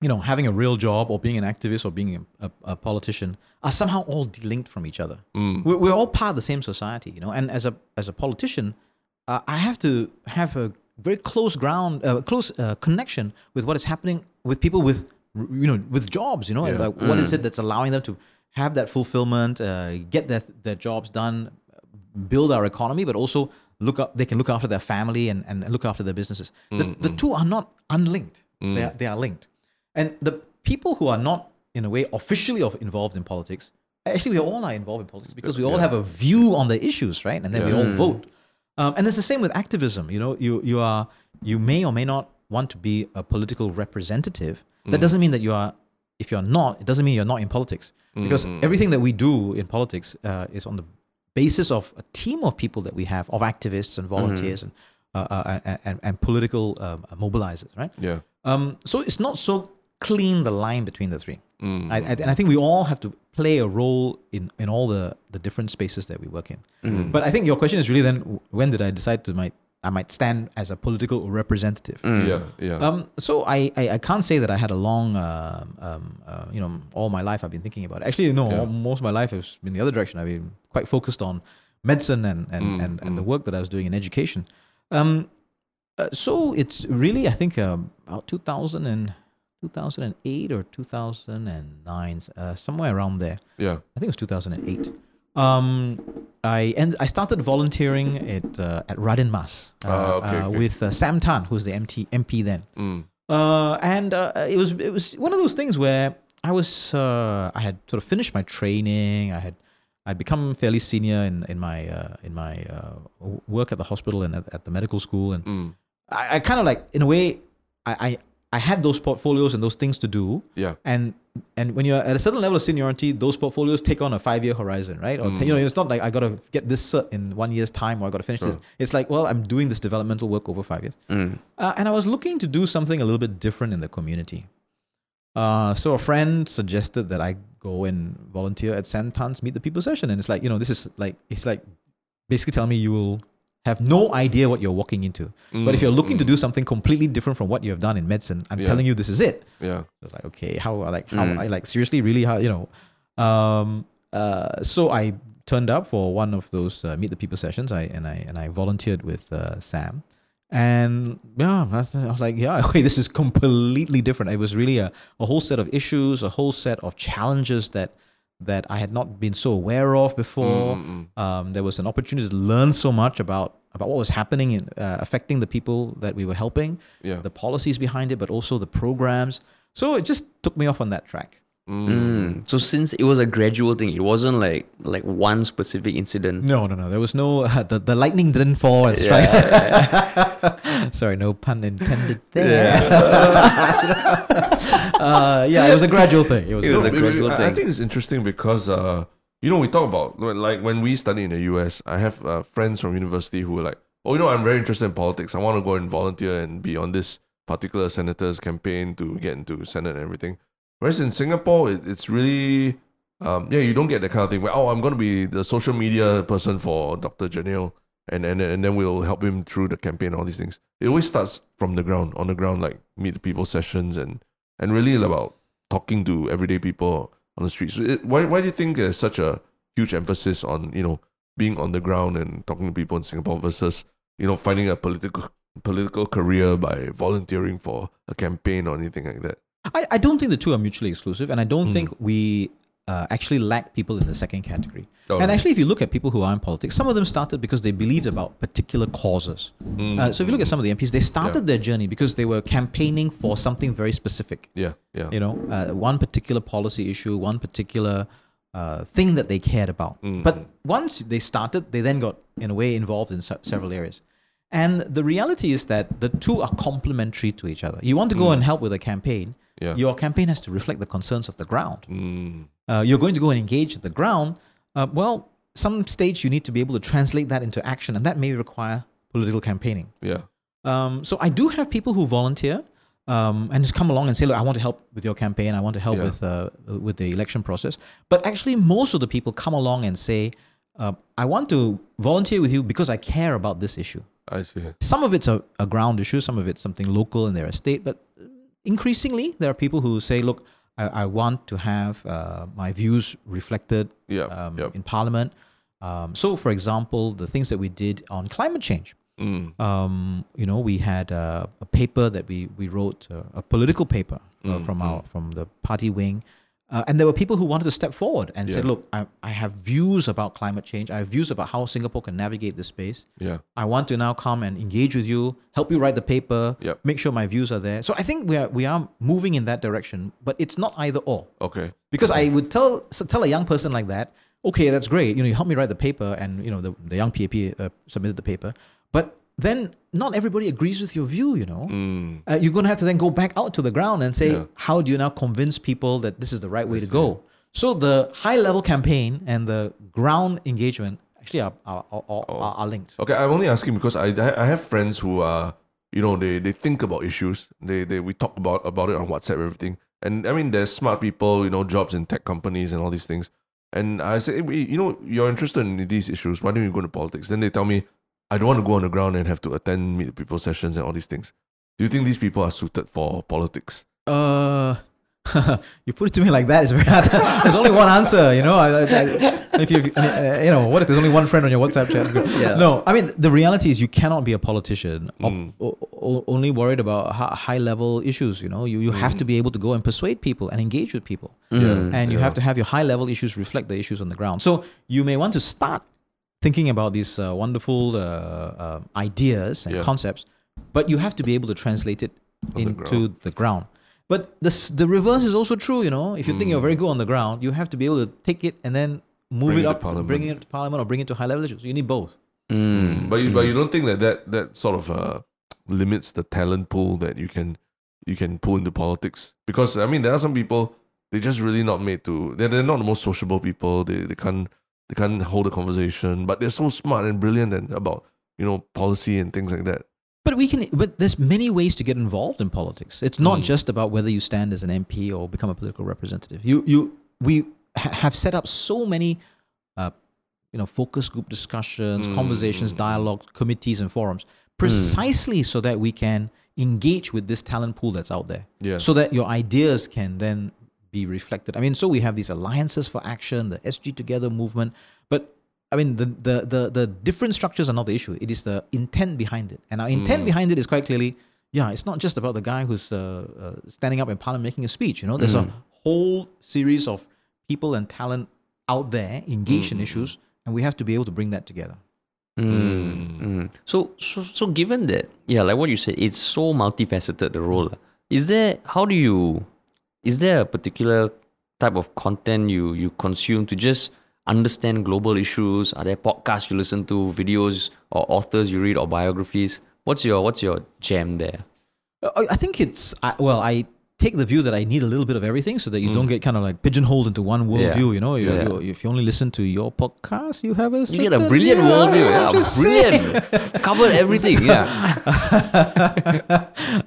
you know, having a real job or being an activist or being a, a, politician are somehow all delinked from each other. Mm. We're, we're all part of the same society, you know. And as a as a politician, uh, I have to have a very close ground, uh, close uh, connection with what is happening with people with you know with jobs. You know, Yeah. like what is it that's allowing them to have that fulfillment, uh, get their their jobs done, build our economy, but also look up. They can look after their family and, and look after their businesses. The, the two are not unlinked. They are, they are linked. And the people who are not in a way officially of involved in politics, actually we all are involved in politics because we all Yeah. have a view on the issues, right? And then we Yeah. all vote. Um, and it's the same with activism. You know, you you are you may or may not want to be a political representative. That doesn't mean that you are. If you're not, it doesn't mean you're not in politics. Because everything that we do in politics uh, is on the basis of a team of people that we have, of activists and volunteers and, uh, uh, and, and political um, mobilizers, right? Yeah. Um, so it's not so clean the line between the three. Mm. I, I, and I think we all have to play a role in, in all the, the different spaces that we work in. But I think your question is really then when did I decide to might I might stand as a political representative? Yeah. Yeah. Um, so I, I, I can't say that I had a long, um, um, uh, you know, all my life I've been thinking about it. Actually, no, Yeah. most of my life has been the other direction. I've been quite focused on medicine and, and, Mm, and, and the work that I was doing in education. Um, uh, so it's really, I think, um, about 2000 and, 2008 or 2009, uh, somewhere around there. yeah. I think it was 2008. Um, I and I started volunteering at uh, at Radin Mas uh, Ah, okay, uh, okay. with uh, Sam Tan, who's the MT, MP then. Mm. Uh, and uh, it was it was one of those things where I was uh, I had sort of finished my training. I had I'd become fairly senior in in my uh, in my uh, work at the hospital and at, at the medical school, and Mm. I, I kind of like in a way I, I I had those portfolios and those things to do, Yeah. and and when you're at a certain level of seniority, those portfolios take on a five year horizon, right? Or you know, it's not like I got to get this cert in one year's time or I got to finish this. It's like, well, I'm doing this developmental work over five years, Mm. uh, and I was looking to do something a little bit different in the community. Uh, so a friend suggested that I go and volunteer at Sam Tan's Meet the People session, and it's like, you know, this is like it's like basically telling me you will have no idea what you're walking into. But if you're looking to do something completely different from what you have done in medicine, I'm Yeah. telling you this is it. Yeah. I was like, okay, how like how Mm. I like seriously really how you know. Um, uh, so I turned up for one of those uh, meet the people sessions. I and I and I volunteered with uh, Sam, and yeah, I was like, yeah, okay, this is completely different. It was really a, a whole set of issues, a whole set of challenges that that I had not been so aware of before. Mm, Um, there was an opportunity to learn so much about about what was happening in uh, affecting the people that we were helping Yeah. the policies behind it, but also the programs. So it just took me off on that track. Mm. Mm. So since it was a gradual thing, it wasn't like like one specific incident. No, no, no. There was no uh, the the lightning didn't fall and strike. Sorry, no pun intended there. uh, yeah, it was a gradual thing. It was. It was No, a we- we- gradual I- I think it's interesting because uh, you know, we talk about like when we study in the US. I have uh, friends from university who are like, "Oh, you know, I'm very interested in politics. I want to go and volunteer and be on this particular senator's campaign to get into Senate and everything." Whereas in Singapore, it, it's really, um, yeah, you don't get that kind of thing where oh, I'm going to be the social media person for Dr. Janil, and and and then we'll help him through the campaign. And all these things. It always starts from the ground, on the ground, like meet the people sessions and and really about talking to everyday people on the streets. So why why do you think there's such a huge emphasis on you know being on the ground and talking to people in Singapore versus you know finding a political political career by volunteering for a campaign or anything like that? I, I don't think the two are mutually exclusive, and I don't Mm. think we uh, actually lack people in the second category. Oh, and actually, if you look at people who are in politics, some of them started because they believed about particular causes. Mm. Uh, so if you look at some of the MPs, they started their journey because they were campaigning for something very specific. yeah, yeah, you know, uh, one particular policy issue, one particular uh, thing that they cared about. Mm. But once they started, they then got, in a way, involved in se- several areas. And the reality is that the two are complementary to each other. You want to go and help with a campaign, yeah. your campaign has to reflect the concerns of the ground. Mm. Uh, you're going to go and engage the ground. Uh, well, some stage you need to be able to translate that into action, and that may require political campaigning. Yeah. Um, so I do have people who volunteer um, and just come along and say, "Look, I want to help with your campaign. I want to help Yeah. with uh, with the election process." But actually, most of the people come along and say, uh, "I want to volunteer with you because I care about this issue." I see. Some of it's a, a ground issue, some of it's something local in their estate, but increasingly there are people who say, look, I, I want to have uh, my views reflected Yeah, um, yep. in Parliament. Um, so, for example, the things that we did on climate change. Mm. Um, you know, we had uh, a paper that we we wrote, uh, a political paper uh, Mm, from our from the party wing, uh, and there were people who wanted to step forward and Yeah. "Look, I, I have views about climate change. I have views about how Singapore can navigate this space. Yeah. I want to now come and engage with you, help you write the paper, Yep. make sure my views are there." So I think we are we are moving in that direction, but it's not either or. Okay. Because I would tell so tell a young person like that, okay, that's great. You know, you help me write the paper, and you know, the, the young PAP uh, submitted the paper, but then not everybody agrees with your view. You know, Mm. uh, you're gonna have to then go back out to the ground and say, Yeah. how do you now convince people that this is the right way to go? So the high level campaign and the ground engagement actually are are, are, are, Oh. are, linked. Okay, I'm only asking because I I I have friends who are you know they they think about issues. They they we talk about about it on WhatsApp everything. And I mean, there's smart people, you know, jobs in tech companies and all these things. And I say, "Hey, you know, you're interested in these issues. Why don't you go into politics? Then they tell me, I don't want to go on the ground and have to attend meet people sessions and all these things. Do you think these people are suited for politics? Uh, you put it to me like that. It's very hard. there's only one answer, you know. I, I, I- if you, if, uh, you know, what if there's only one friend on your WhatsApp chat? Yeah. No, I mean the reality is you cannot be a politician Mm. o- o- only worried about high level issues. You know, you you have to be able to go and persuade people and engage with people, Mm. and you yeah. have to have your high level issues reflect the issues on the ground. So you may want to start thinking about these uh, wonderful uh, uh, ideas and Yeah. concepts, but you have to be able to translate it On the into the ground. But the the reverse is also true. You know, if you think you're very good on the ground, you have to be able to take it and then move Bring it it up, to bring it to parliament or bring it to high level issues. You need both. Mm. But you, but you don't think that that, that sort of uh, limits the talent pool that you can you can pull into politics? Because I mean, there are some people they're just really not made to. They're, they're not the most sociable people. They they can't they can't hold a conversation, but they're so smart and brilliant and about you know policy and things like that. But we can. But there's many ways to get involved in politics. It's not Mm. just about whether you stand as an MP or become a political representative. You you we ha- have set up so many, uh, you know, focus group discussions, Mm, conversations, mm, mm. dialogues, committees, and forums, precisely so that we can engage with this talent pool that's out there. Yeah. So that your ideas can then be reflected. I mean, so we have these alliances for action, the SG Together movement, but I mean, the, the, the, the different structures are not the issue. It is the intent behind it. And our intent Mm. behind it is quite clearly, yeah, it's not just about the guy who's uh, uh, standing up in parliament making a speech. You know, there's Mm. a whole series of people and talent out there engaged in Mm. issues, and we have to be able to bring that together. Mm, mm. So, so, so given that, yeah, like what you said, it's so multifaceted the role. Is there? How do you? Is there a particular type of content you you consume to just understand global issues? Are there podcasts you listen to, videos or authors you read or biographies? What's your What's your jam there? I think it's well. I take the view that I need a little bit of everything, so that you don't get kind of like pigeonholed into one worldview. You know, you, Mm. Yeah. you, if you only listen to your podcast, you have a You get a brilliant yeah, worldview. Yeah, brilliant. Covered everything. Yeah.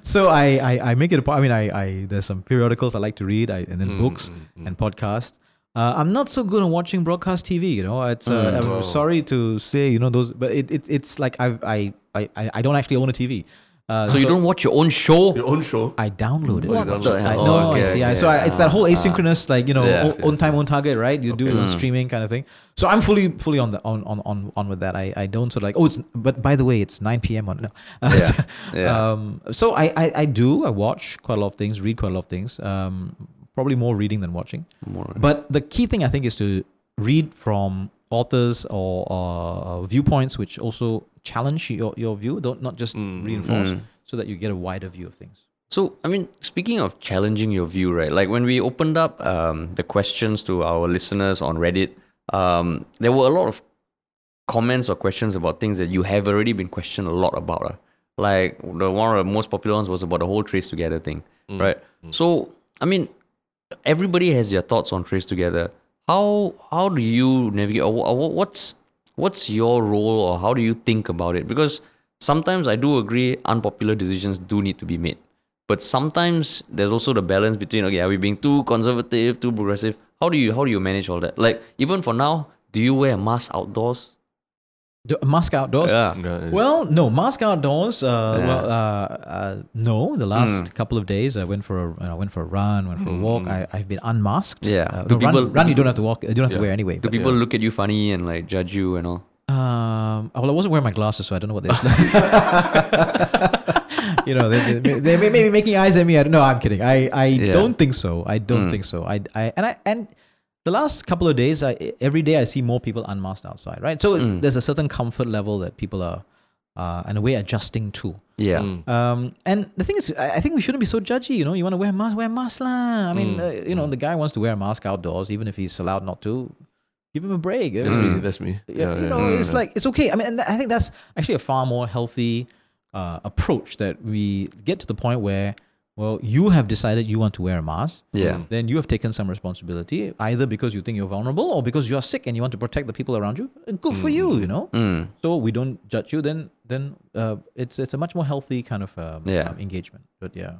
so I, I I make it a point. I mean, I, I there's some periodicals I like to read, I, and then Mm, books mm, mm. and podcasts. Uh, I'm not so good at watching broadcast TV. You know, it's uh, Mm. I'm Oh. sorry to say, you know, those, but it, it it's like I I I I don't actually own a TV. Uh, So you don't watch your own show? Your own show. I download it. What What the the I hell? know. Oh, I okay, see. I, okay. so I, it's that whole asynchronous, like you know, Yes, own, own time, own target, right? You do Mm. streaming kind of thing. So I'm fully, fully on the on on on, on with that. I, I don't sort of like oh it's but by the way it's 9 p.m. on no. Uh, Yeah, so, yeah. Um, so I, I I do I watch quite a lot of things, read quite a lot of things. Um, probably more reading than watching. More- But the key thing I think is to read from authors or uh, viewpoints which also challenge your, your view. Don't not just Mm, reinforce, mm. so that you get a wider view of things. So, I mean, speaking of challenging your view, right? Like when we opened up um, the questions to our listeners on Reddit, um, there were a lot of comments or questions about things that you have already been questioned a lot about. ah. Like the one of the most popular ones was about the whole trace together thing, right? So, I mean, everybody has their thoughts on trace together. How how do you navigate? Or, or what's what's your role, or how do you think about it? Because sometimes I do agree, unpopular decisions do need to be made. But sometimes there's also the balance between okay, are we being too conservative, too progressive? How do you how do you manage all that? Like even for now, do you wear a mask outdoors? The mask outdoors. Yeah. Yeah, Well, no, mask outdoors. Uh, Yeah. Well, uh, uh, no. The last couple of days, I went for a, I went for a run, went for a walk. I, I've been unmasked. Yeah. Uh, Do no, run, people- run, you don't have to walk. You don't have to wear anyway. Do But, people look at you funny and like judge you and all? um, well, I wasn't wearing my glasses, so I don't know what they're. you know, they, they, they may be making eyes at me. I don't know. I'm kidding. I, I Yeah. don't think so. I don't Mm. think so. I, I and I and the last couple of days, I, every day I see more people unmasked outside. Right. So it's, Mm. there's a certain comfort level that people are, uh, in a way, adjusting to. Yeah. Mm. Um, and the thing is, I I think we shouldn't be so judgy. You know, you want to wear a mask, wear a mask lah. I mean, Mm, uh, you know, the guy wants to wear a mask outdoors, even if he's allowed not to. Give him a break. That's Mm. me. That's me. Yeah, you know, Mm. it's like it's okay. I mean, and I think that's actually a far more healthy uh, approach that we get to the point where, well, you have decided you want to wear a mask. Yeah. Mm. Then you have taken some responsibility, either because you think you're vulnerable or because you are sick and you want to protect the people around you. Uh, Good for you, you know. Mm. So we don't judge you. Then, then uh, it's it's a much more healthy kind of um, Yeah. um, engagement. But yeah,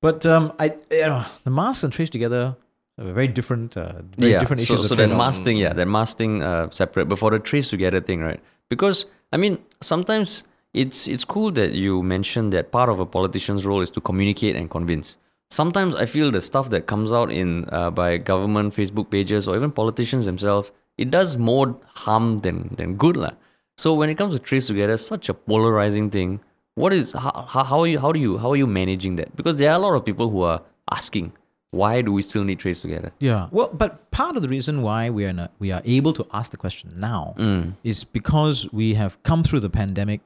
but um, I you know the masks and trace together have a very different, uh, very yeah. different issues. so of that trade-offs. mask thing, yeah, that mask thing uh, separate. But for the trace together thing, right? Because I mean, sometimes it's it's cool that you mentioned that part of a politician's role is to communicate and convince. Sometimes I feel the stuff that comes out in uh, by government Facebook pages or even politicians themselves, it does more harm than than good, lah. So when it comes to trace together, such a polarizing thing. What is how, how, how are you how do you how are you managing that? Because there are a lot of people who are asking, why do we still need trace together? Yeah. Well, but part of the reason why we are not, we are able to ask the question now Mm. is because we have come through the pandemic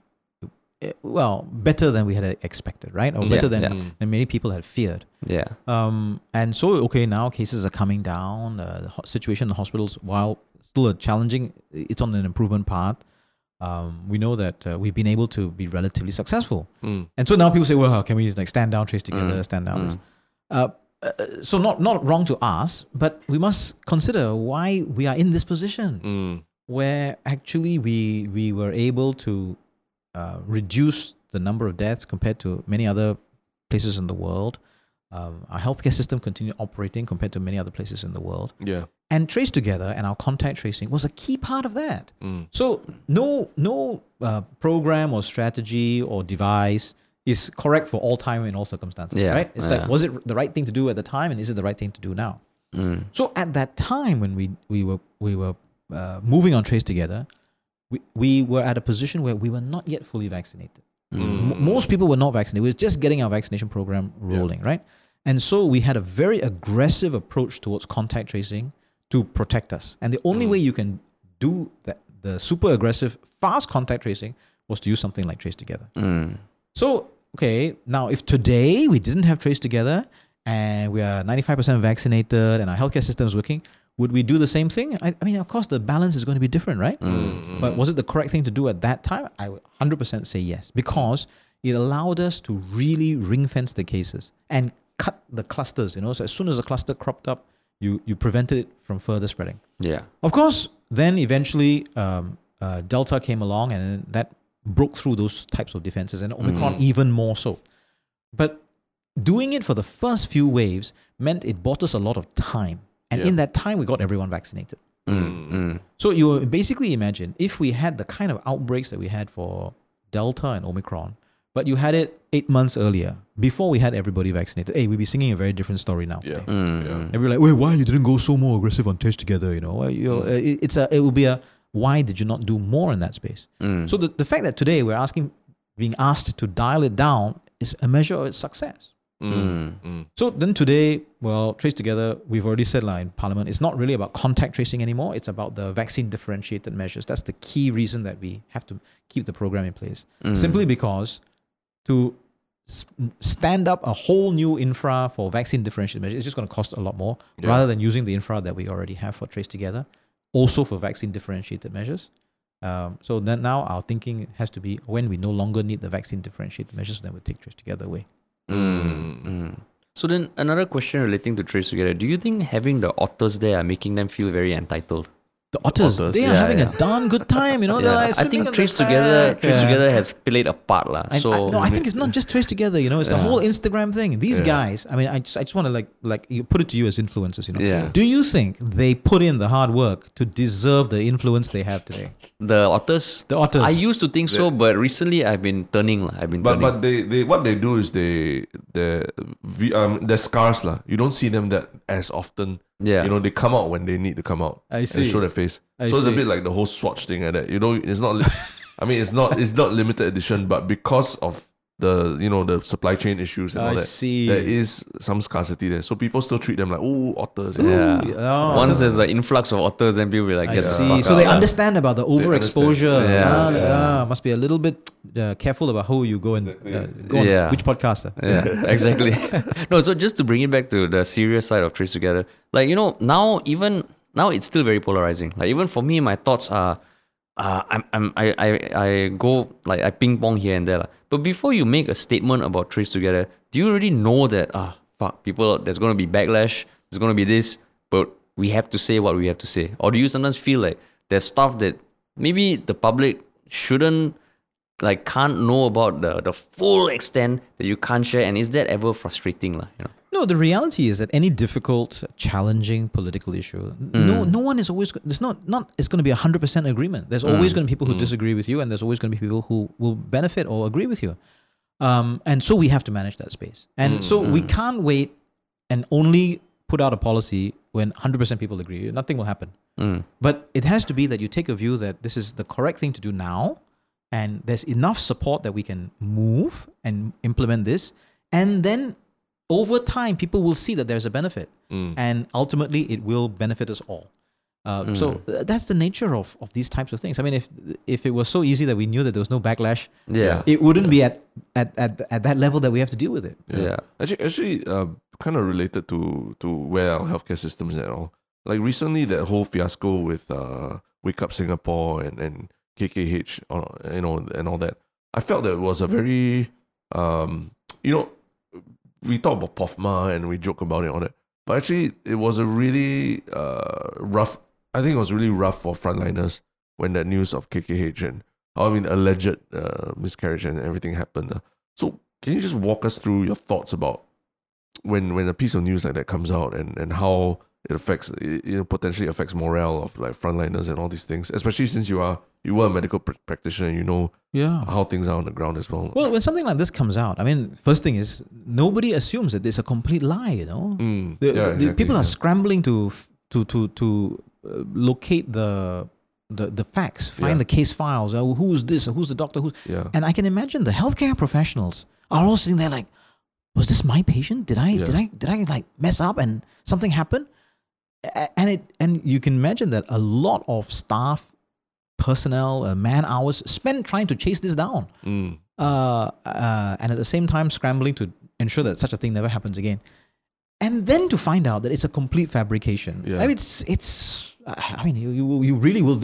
well better than we had expected, right? Or Yeah, better than, yeah. than many people had feared. Yeah. Um, and so okay, now cases are coming down. Uh, the situation in the hospitals, while still a challenging, it's on an improvement path. Um, we know that uh, we've been able to be relatively successful. Mm. And so now people say, well, can we like stand down, trace together, Mm, stand down? mm. Uh, so not not wrong to ask, but we must consider why we are in this position Mm. where actually we we were able to uh, reduce the number of deaths compared to many other places in the world. Um, our healthcare system continued operating compared to many other places in the world. Yeah. And Trace Together and our contact tracing was a key part of that. Mm. So no no uh, program or strategy or device is correct for all time and all circumstances. Yeah, Right? It's yeah. like was it the right thing to do at the time, and is it the right thing to do now? Mm. So at that time when we we were we were uh, moving on Trace Together, we we were at a position where we were not yet fully vaccinated. Mm. M- most people were not vaccinated. We were just getting our vaccination program rolling, right? And so we had a very aggressive approach towards contact tracing to protect us. And the only way you can do that, the super aggressive, fast contact tracing was to use something like Trace Together. Mm. So, okay, now if today we didn't have Trace Together and we are 95% vaccinated and our healthcare system is working, would we do the same thing? I, I mean, of course, the balance is going to be different, right? Mm. But was it the correct thing to do at that time? I would 100% say yes, because it allowed us to really ring fence the cases and cut the clusters. You know, so as soon as a cluster cropped up, you you prevented it from further spreading. Yeah. Of course, then eventually um, uh, Delta came along and that broke through those types of defenses, and Omicron even more so. But doing it for the first few waves meant it bought us a lot of time, and Yeah. in that time, we got everyone vaccinated. Mm. Mm. So you basically imagine if we had the kind of outbreaks that we had for Delta and Omicron, but you had it eight months earlier, before we had everybody vaccinated. Hey, we'd be singing a very different story now. Yeah. Mm. Yeah. And we're like, wait, why you didn't go so more aggressive on Trace Together? You know, you uh, it, it's a, it will be a why did you not do more in that space? Mm. So the, the fact that today we're asking, being asked to dial it down is a measure of its success. Mm. Mm. So then today, well, Trace Together, we've already said like, in Parliament, it's not really about contact tracing anymore. It's about the vaccine differentiated measures. That's the key reason that we have to keep the program in place. Mm. Simply because to stand up a whole new infra for vaccine differentiated measures is just going to cost a lot more Yeah. rather than using the infra that we already have for Trace Together, also for vaccine differentiated measures. Um, so then now our thinking has to be when we no longer need the vaccine differentiated measures, then we take Trace Together away. Mm. Mm. So then another question relating to Trace Together. Do you think having the otters there are making them feel very entitled? The otters, Otters, they are yeah, having yeah. a darn good time. You know, they're Yeah, like I think Trace Together, Trace Together has played a part, lah. I, So I, no, I think it's not just Trace Together. You know, it's the whole Instagram thing. These Yeah. guys. I mean, I just, I just want to like, like you put it to you as influencers. You know, Yeah. Do you think they put in the hard work to deserve the influence they have today? the otters. The otters. I used to think so, but recently I've been turning. lah. I've been But turning. but they, they what they do is they the um they're scarce lah. You don't see them that as often. Yeah. You know they come out when they need to come out. I And show their face. I so it's a bit like the whole Swatch thing like that. You know, it's not. Li- I mean, it's not it's not limited edition, but because of the you know the supply chain issues and I all that, see. there is some scarcity there. So people still treat them like oh otters. you know. yeah. Oh, Once there's an influx of otters, then people will like I get the see. fuck So out. they understand about the overexposure. Yeah, Ah, yeah. ah, must be a little bit uh, careful about who you go and uh, go on Yeah. which podcaster. yeah, exactly. no, so just to bring it back to the serious side of Trace Together, like you know, now even now it's still very polarizing. Like even for me, my thoughts are, uh, I'm, I'm, I, I, I go like I ping pong here and there. But before you make a statement about Trace Together, do you already know that ah fuck people there's gonna be backlash, there's gonna be this, but we have to say what we have to say, or do you sometimes feel like there's stuff that maybe the public shouldn't like can't know about the the full extent that you can't share? And is that ever frustrating lah, you know No, the reality is that any difficult, challenging political issue, Mm. no, no one is always. There's not not. It's going to be hundred percent agreement. There's always Mm. going to be people who disagree with you, and there's always going to be people who will benefit or agree with you. Um, and so we have to manage that space. And so we can't wait and only put out a policy when hundred percent people agree. Nothing will happen. Mm. But it has to be that you take a view that this is the correct thing to do now, and there's enough support that we can move and implement this, and then over time, people will see that there's a benefit, Mm. and ultimately, it will benefit us all. Uh, So uh, that's the nature of, of these types of things. I mean, if if it was so easy that we knew that there was no backlash, yeah it wouldn't be at, at, at, at that level that we have to deal with it. yeah Actually, actually, uh, kind of related to to where our healthcare systems at all. Like recently, that whole fiasco with uh, Wake Up Singapore and and KKH, uh, you know, and all that. I felt that it was a very, um, you know, we talk about POFMA and we joke about it on it, but actually, it was a really uh, rough. I think it was really rough for frontliners when that news of KKH and I mean alleged uh, miscarriage and everything happened. uh. So can you just walk us through your thoughts about when when a piece of news like that comes out and, and how it affects it, you know, potentially affects morale of like frontliners and all these things, especially since you are you were a medical pr- practitioner and you know Yeah. how things are on the ground as well. Well, when something like this comes out, I mean, first thing is nobody assumes that it's a complete lie. You know, Mm, The- yeah, the- exactly, people are scrambling to to to to uh, locate the the the facts, find Yeah. the case files. Uh, who's this? Who's the doctor? Who's yeah. and I can imagine the healthcare professionals are all sitting there like, was this my patient? Did I Yeah. did I did I like mess up and something happened? And it and you can imagine that a lot of staff, personnel, uh, man hours spent trying to chase this down Mm, uh, uh, and at the same time scrambling to ensure that such a thing never happens again. And then to find out that it's a complete fabrication. Yeah. I mean, it's it's. I mean, you you, you really will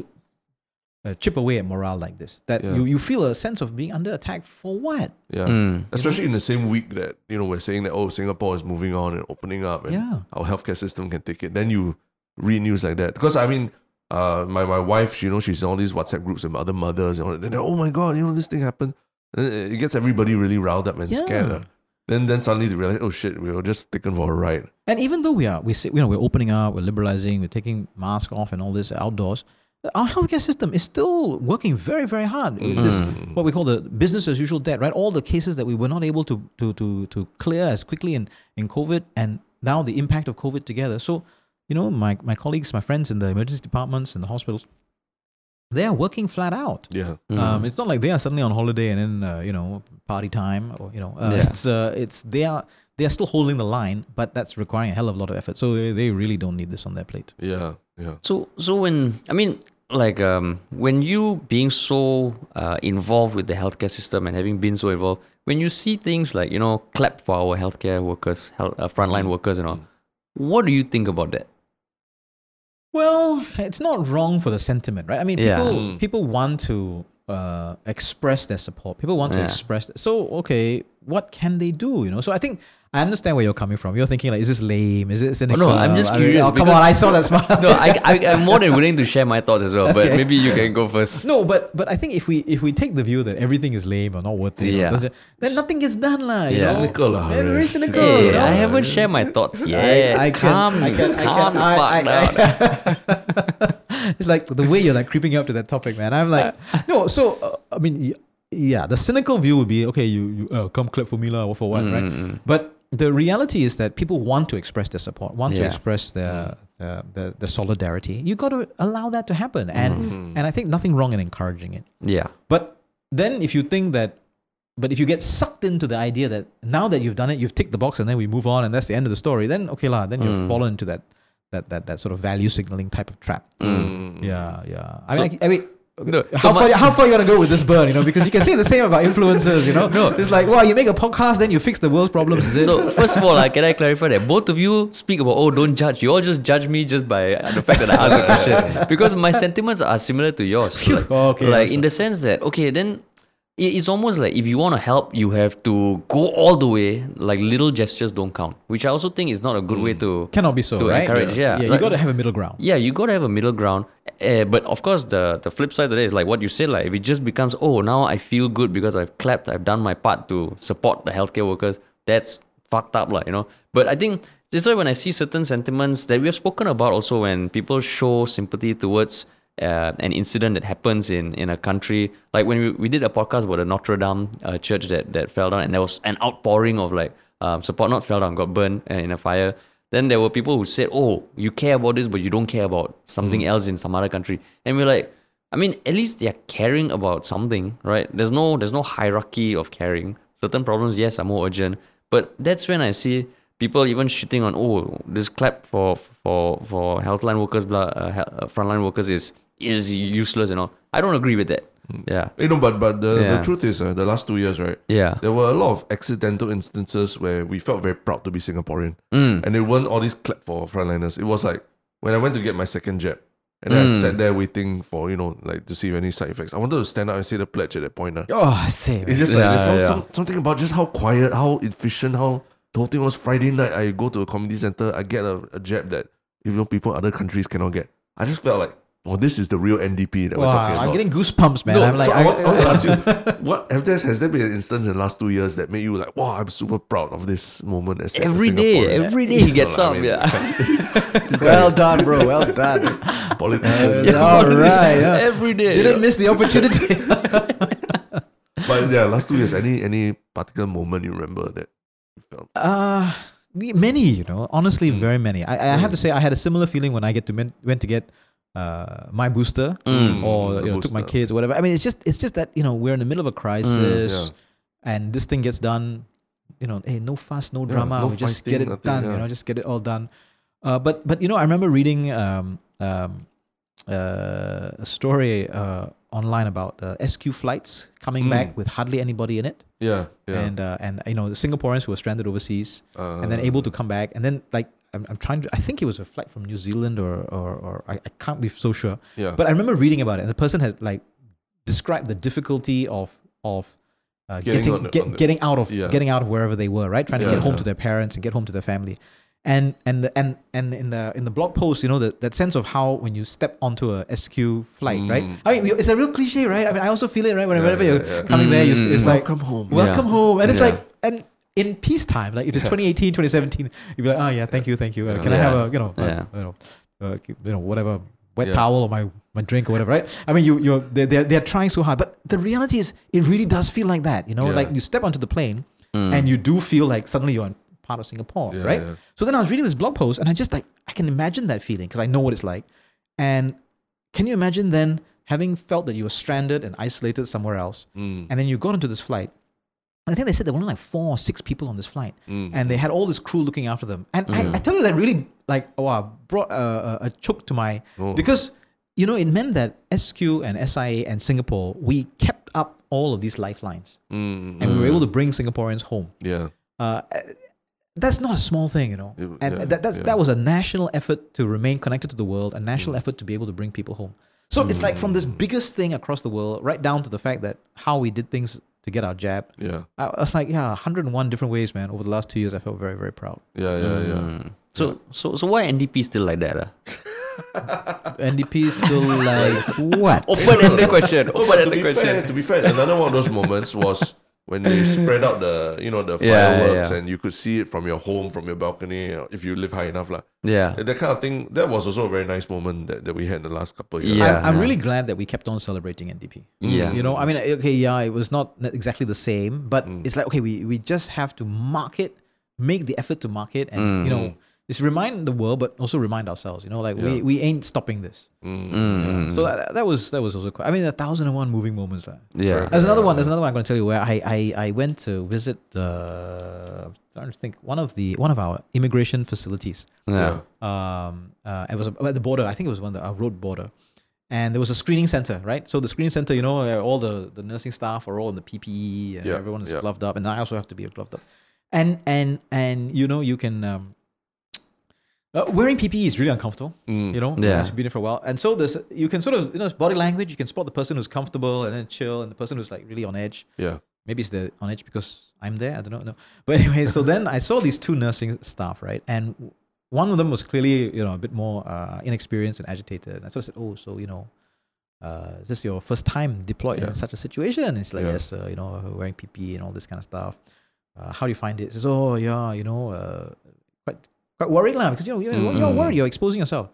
uh, chip away at morale like this. That Yeah. you, you feel a sense of being under attack for what? yeah. Mm. Especially in the same week that you know we're saying that oh Singapore is moving on and opening up and Yeah. our healthcare system can take it. Then you read news like that because I mean, uh, my my wife, you know, she's in all these WhatsApp groups with other mothers and all that. And oh my god, you know, this thing happened. And it it gets everybody really riled up and Yeah. scared. uh. Then then suddenly they realize, oh shit, we were just taken for a ride. And even though we are, we say, you know, we're opening up, we're liberalizing, we're taking masks off and all this outdoors, our healthcare system is still working very, very hard. It's This, Mm. what we call the business as usual debt, right? All the cases that we were not able to to to to clear as quickly in, in COVID, and now the impact of COVID together. So, you know, my my colleagues, my friends in the emergency departments and the hospitals, they are working flat out. Yeah. Mm. Um, it's not like they are suddenly on holiday and then uh, you know party time or you know uh, Yeah. it's uh, it's they are they are still holding the line, but that's requiring a hell of a lot of effort. So they, they really don't need this on their plate. Yeah. Yeah. So so when I mean like um when you being so uh, involved with the healthcare system and having been so involved, when you see things like you know clap for our healthcare workers, health, uh, frontline workers and all, what do you think about that? Well, it's not wrong for the sentiment, right? I mean, people Mm. people want to uh, express their support. People want to Yeah. express. So okay, what can they do? You know. So I think I understand where you're coming from. You're thinking like, is this lame? Is it cynical? no, I'm just I mean, curious oh, come on, I saw that smile. no, I, I, I'm more than willing to share my thoughts as well. But Okay. maybe you can go first. No, but but I think if we if we take the view that everything is lame or not worth it, Yeah. doesn't- then nothing gets done, lah. Yeah. Cynical lah, Yeah, very cynical. Hey, you know? I haven't shared my thoughts yet. I, I can, calm, I can, I calm can, the I, fuck I, down. I, it's like the way you're like creeping up to that topic, man. I'm like, no. So uh, I mean, yeah, the cynical view would be okay. You you uh, come clap for me, lah. What for what, right? Mm, But the reality is that people want to express their support, want to express their the, the the solidarity. You've got to allow that to happen, and and I think nothing wrong in encouraging it. Yeah. But then if you think that, but if you get sucked into the idea that now that you've done it, you've ticked the box and then we move on and that's the end of the story, then okay lah, then you've Mm. fallen into that, that, that, that sort of value signaling type of trap. Mm. Yeah, yeah. I mean, I, I mean, No, how so far my- how far you gonna go with this burn? You know, because you can say the same about influencers. You know, no, it's like, wow, you make a podcast, then you fix the world's problems. Is it? So first of all, like, can I clarify that both of you speak about oh don't judge. You all just judge me just by uh, the fact that I asked a question because my sentiments are similar to yours. Like, oh, Okay, like in the sense that okay then. It- It's almost like if you want to help, you have to go all the way. Like little gestures don't count, which I also think is not a good way to Cannot be so, to right? encourage. Yeah, yeah. You Like- got to have a middle ground. yeah, you got to have a middle ground. Uh, but of course, the the flip side of it is like what you said. Like if it just becomes, oh, now I feel good because I've clapped, I've done my part to support the healthcare workers. That's fucked up, like you know. But I think this is why when I see certain sentiments that we have spoken about, also when people show sympathy towards. Uh, an incident that happens in, in a country like when we, we did a podcast about the Notre Dame uh, church that, that fell down and there was an outpouring of like um, support not fell down got burned uh, in a fire then there were people who said, "Oh, you care about this, but you don't care about something else in some other country." And we're like, I mean, at least they're caring about something, right? There's no there's no hierarchy of caring. Certain problems, yes, are more urgent, but that's when I see people even shitting on, "Oh, this clap for for for healthline workers, blah, uh, uh, frontline workers is is useless and all." I don't agree with that. Yeah, You know, but but the, the truth is, uh, the last two years, right? yeah, There were a lot of accidental instances where we felt very proud to be Singaporean, Mm. and it weren't all these clap for frontliners. It was like when I went to get my second jab, and then I Mm. sat there waiting for you know like to see if any side effects. I wanted to stand up and say the pledge at that point. Uh. Oh, same. It's just like Yeah, there's some, yeah. some, something about just how quiet, how efficient, how the whole thing was. Friday night, I go to a community center, I get a, a jab that you know people other countries cannot get. I just felt like, oh, this is the real NDP that we're talking about. I'm getting goosebumps, man. No, I'm like, so I, I- want, I want to ask you, what have there has there been an instance in the last two years that made you like, wow, I'm super proud of this moment as a every day, every day he gets lah, I mean, yeah, well done, bro. Well done. politician. Yeah, all right. Yeah. every day. Didn't miss the opportunity. But yeah, last two years, any any particular moment you remember that you felt? Uh many, you know, honestly, Mm. very many. I, I have to say, I had a similar feeling when I get to men, went to get uh, my booster Mm. or you know, took my kids or whatever. I mean, it's just it's just that you know we're in the middle of a crisis, and this thing gets done. You know, hey, no fuss, no Yeah, drama. no we just get it nothing, done. yeah. You know, just get it all done. Uh, but but you know, I remember reading um, um, uh, a story uh, online about uh, SQ flights coming Mm. back with hardly anybody in it, Yeah, yeah. and uh, and you know the Singaporeans who were stranded overseas and then able to come back and then like I'm, I'm trying to I think it was a flight from New Zealand or or, or I, I can't be so sure yeah, but I remember reading about it and the person had like described the difficulty of of uh, Getting getting on the- get, on the- getting out of Yeah. getting out of wherever they were right trying to get home yeah. to their parents and get home to their family and and the, and and in the in the blog post you know that that sense of how when you step onto a SQ flight right Mm. I mean it's a real cliche right I mean I also feel it right whenever yeah, you're yeah. coming there you, Mm. it's like welcome home. welcome Yeah. home and it's Yeah. like and in peacetime. Like if it's Yeah. 2018 2017 you'd be like oh yeah thank you thank you. Uh, can i have a you know uh, you know uh, you know whatever wet towel or my my drink or whatever right? I mean you you're they're, they're, they're trying so hard but the reality is it really does feel like that you know? Like you step onto the plane Mm. and you do feel like suddenly you're in part of singapore right? so then i was reading this blog post and i just like i can imagine that feeling because i know what it's like. And can you imagine then having felt that you were stranded and isolated somewhere else Mm, and then you got into this flight. I think they said there were only like four or six people on this flight, mm, and they had all this crew looking after them. And Mm. I, I tell you that really like oh, wow, brought a, a, choke to my oh, because you know it meant that SQ and SIA and Singapore we kept up all of these lifelines, mm, and we were Mm. able to bring Singaporeans home. yeah, Uh, that's not a small thing, you know. It- and yeah, that that's, yeah. that was a national effort to remain connected to the world, a national Mm. effort to be able to bring people home. So it's like from this biggest thing across the world, right down to the fact that how we did things to get our jab. Yeah. I I was like, yeah, 101 different ways, man. Over the last two years, I felt very, very proud. Yeah, yeah, yeah. Mm. So so so why NDP still like that? ah? NDP is still like what? Open-ended question. Oh, but to Open-ended be fair, question. to be fair, another one of those moments was when they spread out the you know the Yeah, fireworks yeah. and you could see it from your home, from your balcony, if you live high enough, lah. Yeah. That kind of thing. That was also a very nice moment that, that we had in the last couple of years. Yeah. I'm, I'm really glad that we kept on celebrating NDP. Mm. Yeah. You know, I mean, okay, yeah, it was not exactly the same, but Mm. it's like, okay, we, we just have to market, make the effort to market, and, mm. you know, mm. It's remind the world, but also remind ourselves, you know, like we, Yeah. we ain't stopping this. Mm. Mm, So that, that was that was also quite, I mean, a thousand and one moving moments. lah. yeah. There's another one. There's another one I'm going to tell you where I, I, I went to visit the trying to think one of the one of our immigration facilities. Yeah. Um, uh, it was at the border. I think it was one of the uh, road border, and there was a screening center, right? So the screening center, you know, where all the the nursing staff are all in the PPE and Yeah, everyone is yeah. gloved up, and I also have to be gloved up, and and and you know you can. Um, uh, wearing PPE is really uncomfortable, Mm. you know. Yeah. as you've been there for a while, and so this you can sort of you know body language. You can spot the person who's comfortable and then chill, and the person who's like really on edge. Yeah. Maybe it's the on edge because I'm there. I don't know. No, but anyway, so then I saw these two nursing staff, right, and one of them was clearly you know a bit more uh, inexperienced and agitated. And I sort of said, "Oh, so you know, uh, is this your first time deployed Yeah. in such a situation?" And it's like, Yeah. "Yes, uh, you know, wearing PPE and all this kind of stuff." Uh, how do you find it? He says, "Oh, yeah, you know, uh, quite worried lah because you know you're, you're Mm. worried, you're exposing yourself."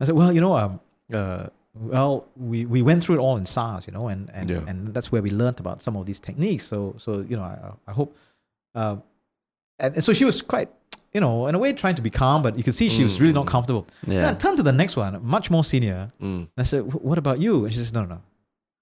I said, "Well, you know, um, uh, well, we, we went through it all in SARS, you know, and and, Yeah. and that's where we learned about some of these techniques. So so you know, I I hope, uh, and, and so she was quite, you know, in a way trying to be calm, but you could see she was really not Mm. comfortable. Then I Yeah. turned to the next one, much more senior, Mm. and I said, "What about you?" And she says, "No, no, no,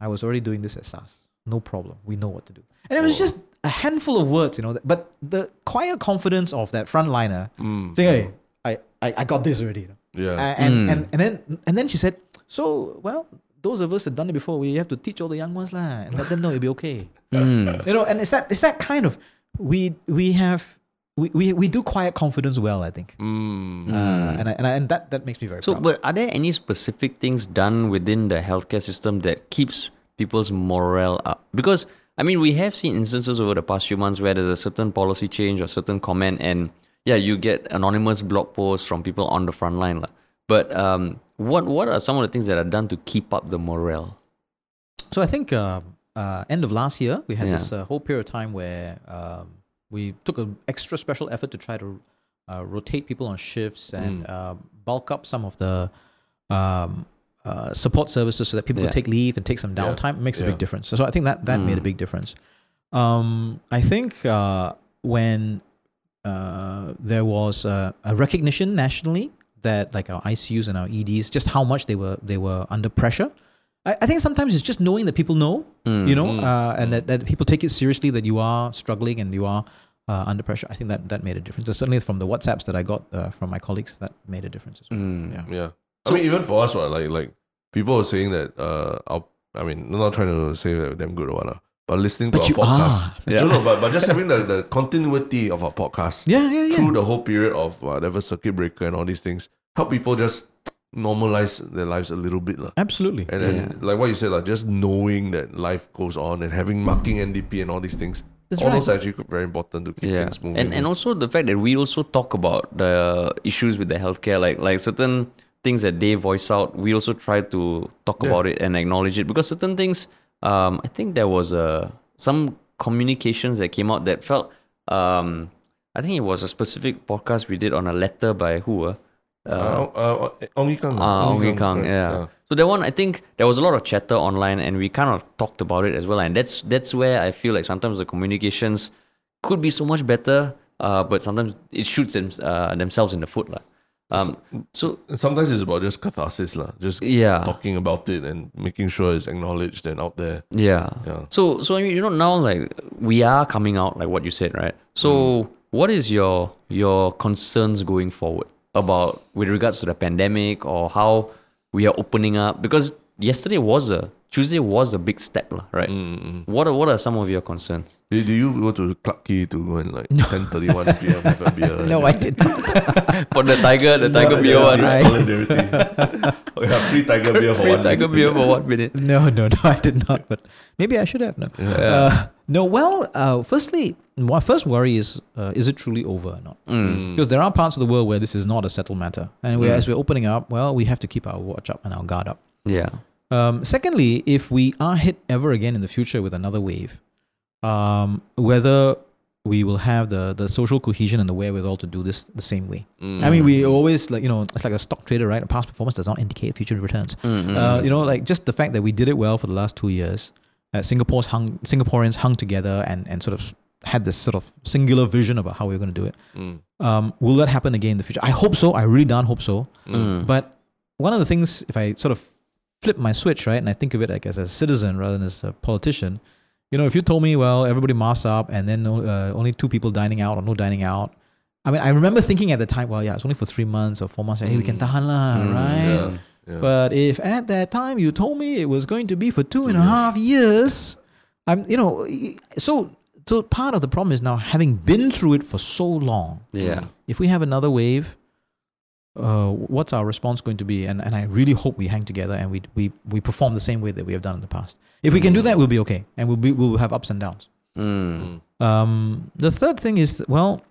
I was already doing this at SARS. No problem. We know what to do." And it was Oh. just a handful of words, you know, but the quiet confidence of that frontliner Mm. saying, "Hey, I, I, I got this already." You know? Yeah. And, Mm. and and then and then she said, "So well, those of us that done it before, we have to teach all the young ones lah, and let them know it'll be okay." Mm. You know, and it's that it's that kind of we we have we, we, we do quiet confidence well, I think, Mm. uh, and I, and I, and that that makes me very So, proud. but are there any specific things done within the healthcare system that keeps people's morale up? Because I mean, we have seen instances over the past few months where there's a certain policy change or certain comment, and yeah, you get anonymous blog posts from people on the front line, lah. But um, what what are some of the things that are done to keep up the morale? So I think uh, uh, end of last year we had Yeah. this uh, whole period of time where um, we took an extra special effort to try to uh, rotate people on shifts and uh, bulk up some of the um, uh, support services so that people Yeah. could take leave and take some downtime. It makes a big difference. So, so I think that that made a Mm. big difference. Um, I think uh, when uh, there was uh, a recognition nationally that like our ICUs and our EDs, just how much they were they were under pressure. I, I think sometimes it's just knowing that people know, Mm. you know, Mm. uh, and that, that people take it seriously that you are struggling and you are uh, under pressure. I think that that made a difference. So certainly from the WhatsApps that I got uh, from my colleagues, that made a difference as well. Mm. Yeah. Yeah. So- I mean, even for us, what, like like people are saying that uh, our, I mean, I'm not trying to say that them good or what, but listening to But our podcast. are. Yeah. No, no, but, but just having the, the continuity of our podcast Yeah, yeah, yeah. through the whole period of whatever circuit breaker and all these things help people just normalize their lives a little bit. Absolutely. And then, Yeah. like what you said, like just knowing that life goes on and having marking NDP and all these things, That's all right. those are actually very important to keep yeah things moving. and and also the fact that we also talk about the issues with the healthcare like like certain things that they voice out we also try to talk Yeah. about it and acknowledge it because certain things um i think there was a some communications that came out that felt um i think it was a specific podcast we did on a letter by who uh, uh, uh, Ong Ye Kung. Ah, Ong Ye Kung, correct, yeah. So that one, I think there was a lot of chatter online, and we kind of talked about it as well. And that's that's where I feel like sometimes the communications could be so much better, uh, but sometimes it shoots them, uh, themselves in the foot, lah. Um, so Sometimes it's about just catharsis, lah. Just yeah, talking about it and making sure it's acknowledged and out there. yeah. Yeah. So so you know now like we are coming out like what you said, right? So what is your your concerns going forward about with regards to the pandemic or how we are opening up? Because yesterday was a Tuesday was a big step, lah, right? Mm-mm. What are what are some of your concerns? Do, do you go to Clarke Quay to go and like 10:31 p.m. have a beer? No, I did not. For the tiger, the tiger beer one. I- Solidarity. oh, yeah, free tiger beer for Free one. tiger minute. beer for one minute. No, no, no, I did not. But maybe I should have. No, uh, no. Well, uh, firstly, my first worry is: uh, is it truly over or not? Mm. Because there are parts of the world where this is not a settled matter, and we, Mm. as we're opening up, well, we have to keep our watch up and our guard up. Yeah. Um, secondly, if we are hit ever again in the future with another wave, um, whether we will have the the social cohesion and the wherewithal to do this the same way. Mm. I mean, we always like you know, it's like a stock trader, right? A past performance does not indicate future returns. Mm, Uh, mm. you know, like just the fact that we did it well for the last two years, uh, Singapore's hung Singaporeans hung together and and sort of had this sort of singular vision about how we were going to do it. Mm. Um, will that happen again in the future? I hope so. I really don't hope so. Mm. But one of the things, if I sort of flip my switch, right, and I think of it like as a citizen rather than as a politician, you know, if you told me, well, everybody masks up and then uh, only two people dining out or no dining out, I mean, I remember thinking at the time, well, yeah, it's only for three months or four months. Hey, we can Mm. tahan lah, Mm, right? Yeah. yeah. But if at that time you told me it was going to be for two and a half years, I'm, you know, so so part of the problem is now having been through it for so long. yeah. If we have another wave, uh, what's our response going to be? And and I really hope we hang together and we we we perform the same way that we have done in the past. If we can do that, we'll be okay, and we'll be we'll have ups and downs. Mm. Um, the third thing is well,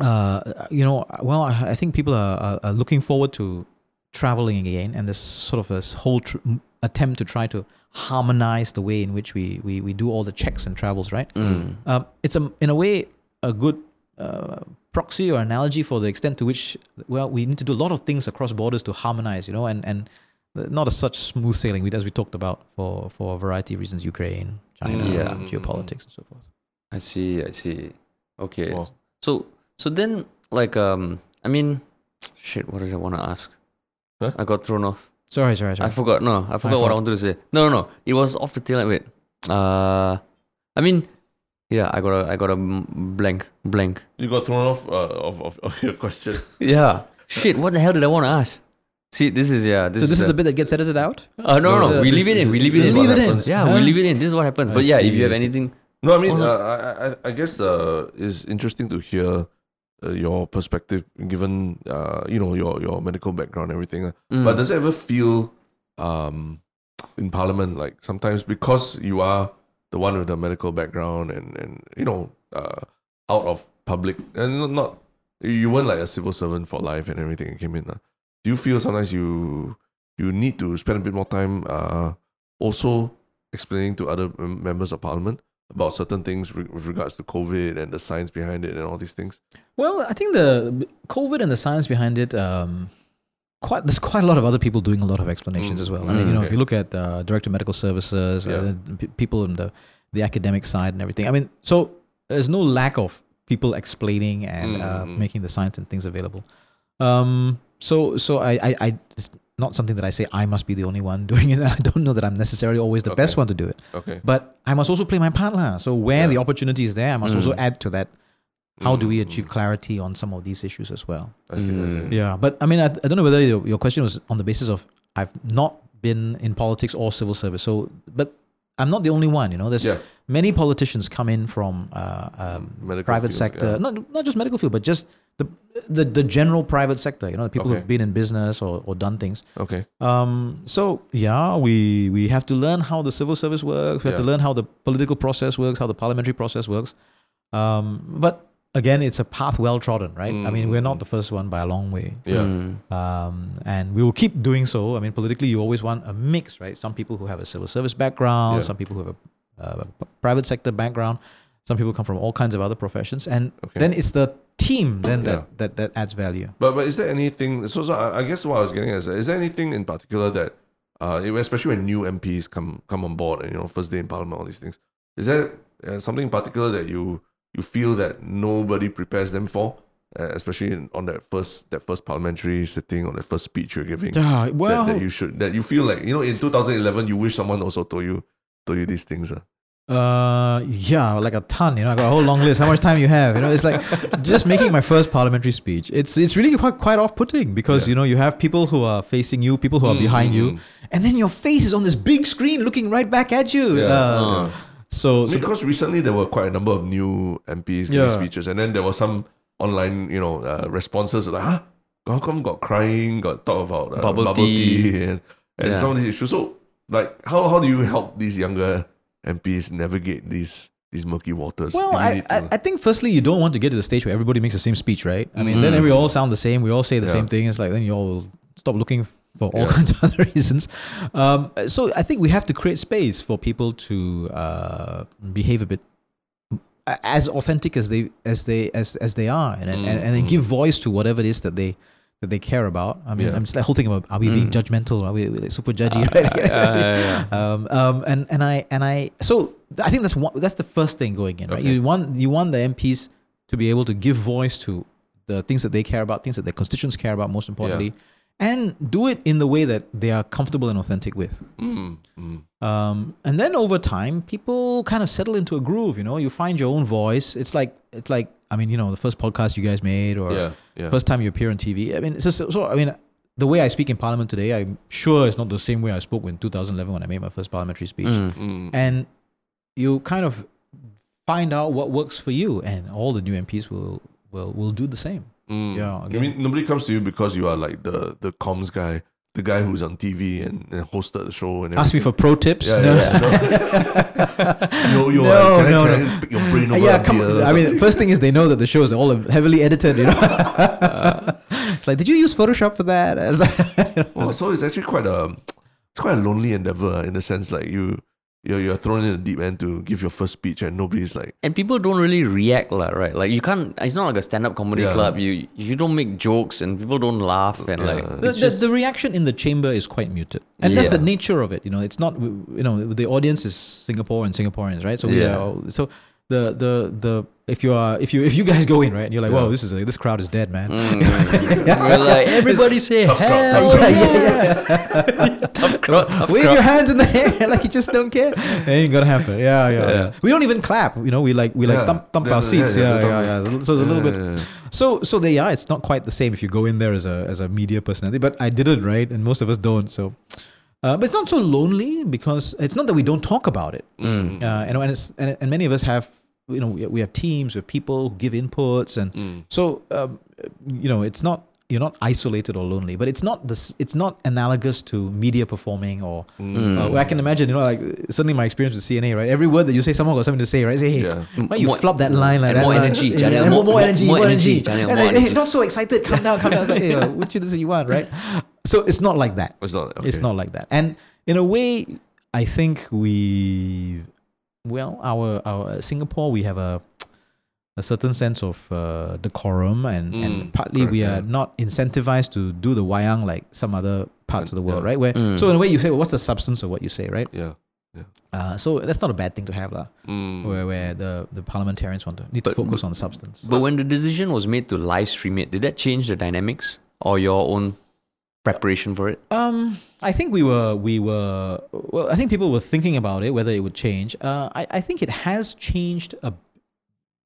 uh, you know, well, I, I think people are, are, are looking forward to traveling again, and this sort of this whole tr- attempt to try to harmonize the way in which we we, we do all the checks and travels, right? Mm. Um, it's a in a way a good uh, proxy or analogy for the extent to which well we need to do a lot of things across borders to harmonize, you know, and and not as such smooth sailing as we talked about for for a variety of reasons, Ukraine, China, Yeah. geopolitics, and so forth. I see. I see. Okay. Wow. So so then like um I mean shit. What did I want to ask? Huh? I got thrown off. Sorry, sorry, sorry. I forgot. No, I forgot what I wanted to say. No, no, no. It was off the tail. end. Wait. Uh, I mean, yeah. I got a I got a blank blank. You got thrown off uh, of, of, of your question. Yeah. Shit. What the hell did I want to ask? See, this is yeah. This so this is a- the bit that gets edited out. Uh, no, no, No, no. We leave it in. We leave this it is in. what Leave it in. Yeah, Huh? we leave it in. This is what happens. I But yeah, if you have anything, No, I mean, uh, I, I, I guess uh, it's interesting to hear uh, your perspective, given uh, you know your your medical background, and everything. uh. Mm. But does it ever feel um, in Parliament like sometimes because you are the one with the medical background and and you know uh, out of public and not, you weren't like a civil servant for life and everything came in. Uh. Do you feel sometimes you you need to spend a bit more time uh, also explaining to other members of Parliament about certain things re- with regards to COVID and the science behind it and all these things? Well, I think the COVID and the science behind it. Um, quite there's quite a lot of other people doing a lot of explanations Mm. as well. I mean, Mm, you know, okay. if you look at uh, director of medical services, Yeah. uh, p- people in the the academic side and everything. I mean, so there's no lack of people explaining and uh, Mm. making the science and things available. Um, so so I, I I it's not something that I say I must be the only one doing it. I don't know that I'm necessarily always the best one to do it. Okay. But I must also play my part, lah. So where Yeah. the opportunity is there, I must also Mm. add to that. How do we Mm. achieve clarity on some of these issues as well? I see, I see. Mm. Yeah, but I mean, I, I don't know whether your, your question was on the basis of I've not been in politics or civil service. So, but I'm not the only one. You know, there's Yeah. many politicians come in from uh, um, private field, sector, yeah. not not just medical field, but just the the, the general private sector. You know, the people Okay. who've been in business or, or done things. Okay. Um, so yeah, we we have to learn how the civil service works. We have to learn how the political process works, how the parliamentary process works. Um, but again, it's a path well trodden, right? I mean, we're not Mm. the first one by a long way. Yeah. Mm. Um, and we will keep doing so. I mean, politically, you always want a mix, right? Some people who have a civil service background, Yeah. some people who have a, uh, a p- private sector background, some people come from all kinds of other professions, and Okay. then it's the team then Yeah. that, that that adds value. But but is there anything? So, so I I guess what I was getting at is, is there anything in particular that, uh, especially when new MPs come come on board and you know first day in Parliament, all these things, is there uh, something in particular that you you feel that nobody prepares them for, uh, especially in, on that first that first parliamentary sitting or that first speech you're giving? Well, that, that you should that you feel like you know in 2011 you wish someone also told you told you these things. Uh. Uh, yeah, like a ton. You know, I got a whole long list. How much time you have? You know, it's like just making my first parliamentary speech. It's it's really quite quite off putting because Yeah. you know you have people who are facing you, people who are Mm, behind mm, you, mm. and then your face is on this big screen looking right back at you. Yeah, Uh, yeah. So, so because recently there were quite a number of new MPs giving Yeah. speeches, and then there was some online, you know, uh, responses like, "Huh, how come got crying, got talk about uh, Bubble bubble, tea." tea, and, and Yeah. some of these issues." So, like, how how do you help these younger MPs navigate these these murky waters? Well, I, I? I think firstly you don't want to get to the stage where everybody makes the same speech, right? I mean, then Mm. we all sound the same. We all say the Yeah. same thing. It's like then you all stop looking for all Yeah. kinds of other reasons. Um, so I think we have to create space for people to uh, behave a bit as authentic as they as they as as they are, and and, and, then Mm. give voice to whatever it is that they. That they care about. I mean, Yeah. I'm just like whole thing about are we being Mm. judgmental? Are we like, super judgy? Uh, right? yeah, yeah, yeah. um, um, and and I and I so I think that's one that's the first thing going in, right? Okay. You want you want the MPs to be able to give voice to the things that they care about, things that their constituents care about, most importantly, and do it in the way that they are comfortable and authentic with. Mm, mm. Um, and then over time, people kind of settle into a groove. You know, you find your own voice. It's like it's like I mean, you know, the first podcast you guys made, or yeah, yeah. first time you appear on TV. I mean, so, so, so I mean, the way I speak in Parliament today, I'm sure it's not the same way I spoke in 2011 when I made my first parliamentary speech Mm. Mm. and you kind of find out what works for you, and all the new MPs will will will do the same. Mm. Yeah, I mean, nobody comes to you because you are like the the comms guy, the guy who's on TV and, and hosted the show and Ask me for pro tips. Yeah, No. yeah, yo, yo, No, uh, can, no, I, can no. I pick your brain over yeah, come. I mean, first thing is they know that the show is all heavily edited. You know, it's like, did you use Photoshop for that? Like- Well, so it's actually quite a it's quite a lonely endeavor in the sense like you you're you're thrown in the deep end to give your first speech and nobody's like And people don't really react, lah, right? Like you can't. It's not like a stand-up comedy Yeah. club. You you don't make jokes and people don't laugh and Yeah. like the, it's the, the reaction in the chamber is quite muted, and that's the nature of it. You know, it's not you know the audience is Singapore and Singaporeans, right? So we Yeah. are all- so the the the if you are if you if you guys go in right, and you're like, Yeah. whoa, this is a, this crowd is dead, man. Mm. we're like everybody say Tough hell tough yeah, yeah. yeah, tough crowd, tough Wave crowd. your hands in the air like you just don't care. It ain't gonna happen. Yeah, yeah, yeah. Yeah. We don't even clap. You know, we like we like Yeah. thump thump Yeah, our yeah, seats. yeah, Yeah, the yeah, yeah. So it's a little bit. Yeah, yeah, yeah. So so they yeah, it's not quite the same if you go in there as a as a media personality. But I didn't, right? And most of us don't. So, uh, but it's not so lonely because it's not that we don't talk about it. Mm. Uh, you know, and it's and, and many of us have you know we, we have teams, we have people who give inputs, and Mm. so um, you know it's not you're not isolated or lonely, but it's not this it's not analogous to media performing or Mm. uh, I can imagine, you know, like suddenly my experience with CNA, right? Every word that you say, someone got something to say, right? Say, hey, Yeah. why you More- flop that line like and that? more uh, energy, yeah, Janil, more, more- more energy, more more energy, energy. Janil, and more then, hey, not so excited, calm down, calm down. It's like, hey, uh, what is it you want, right? So it's not like that. It's not. It's not like that. And in a way, I think we, well, our our Singapore, we have a a certain sense of uh, decorum, and, Mm, and partly we are yeah. not incentivized to do the wayang like some other parts of the world, Yeah. right? Where Mm. so in a way you say, well, what's the substance of what you say, right? Yeah. Uh, so that's not a bad thing to have, lah. Mm. Where where the, the parliamentarians want to need to focus on the substance. But when the decision was made to live stream it, did that change the dynamics or your own preparation for it? Um, I think we were we were well. I think people were thinking about it whether it would change. Uh, I I think it has changed a,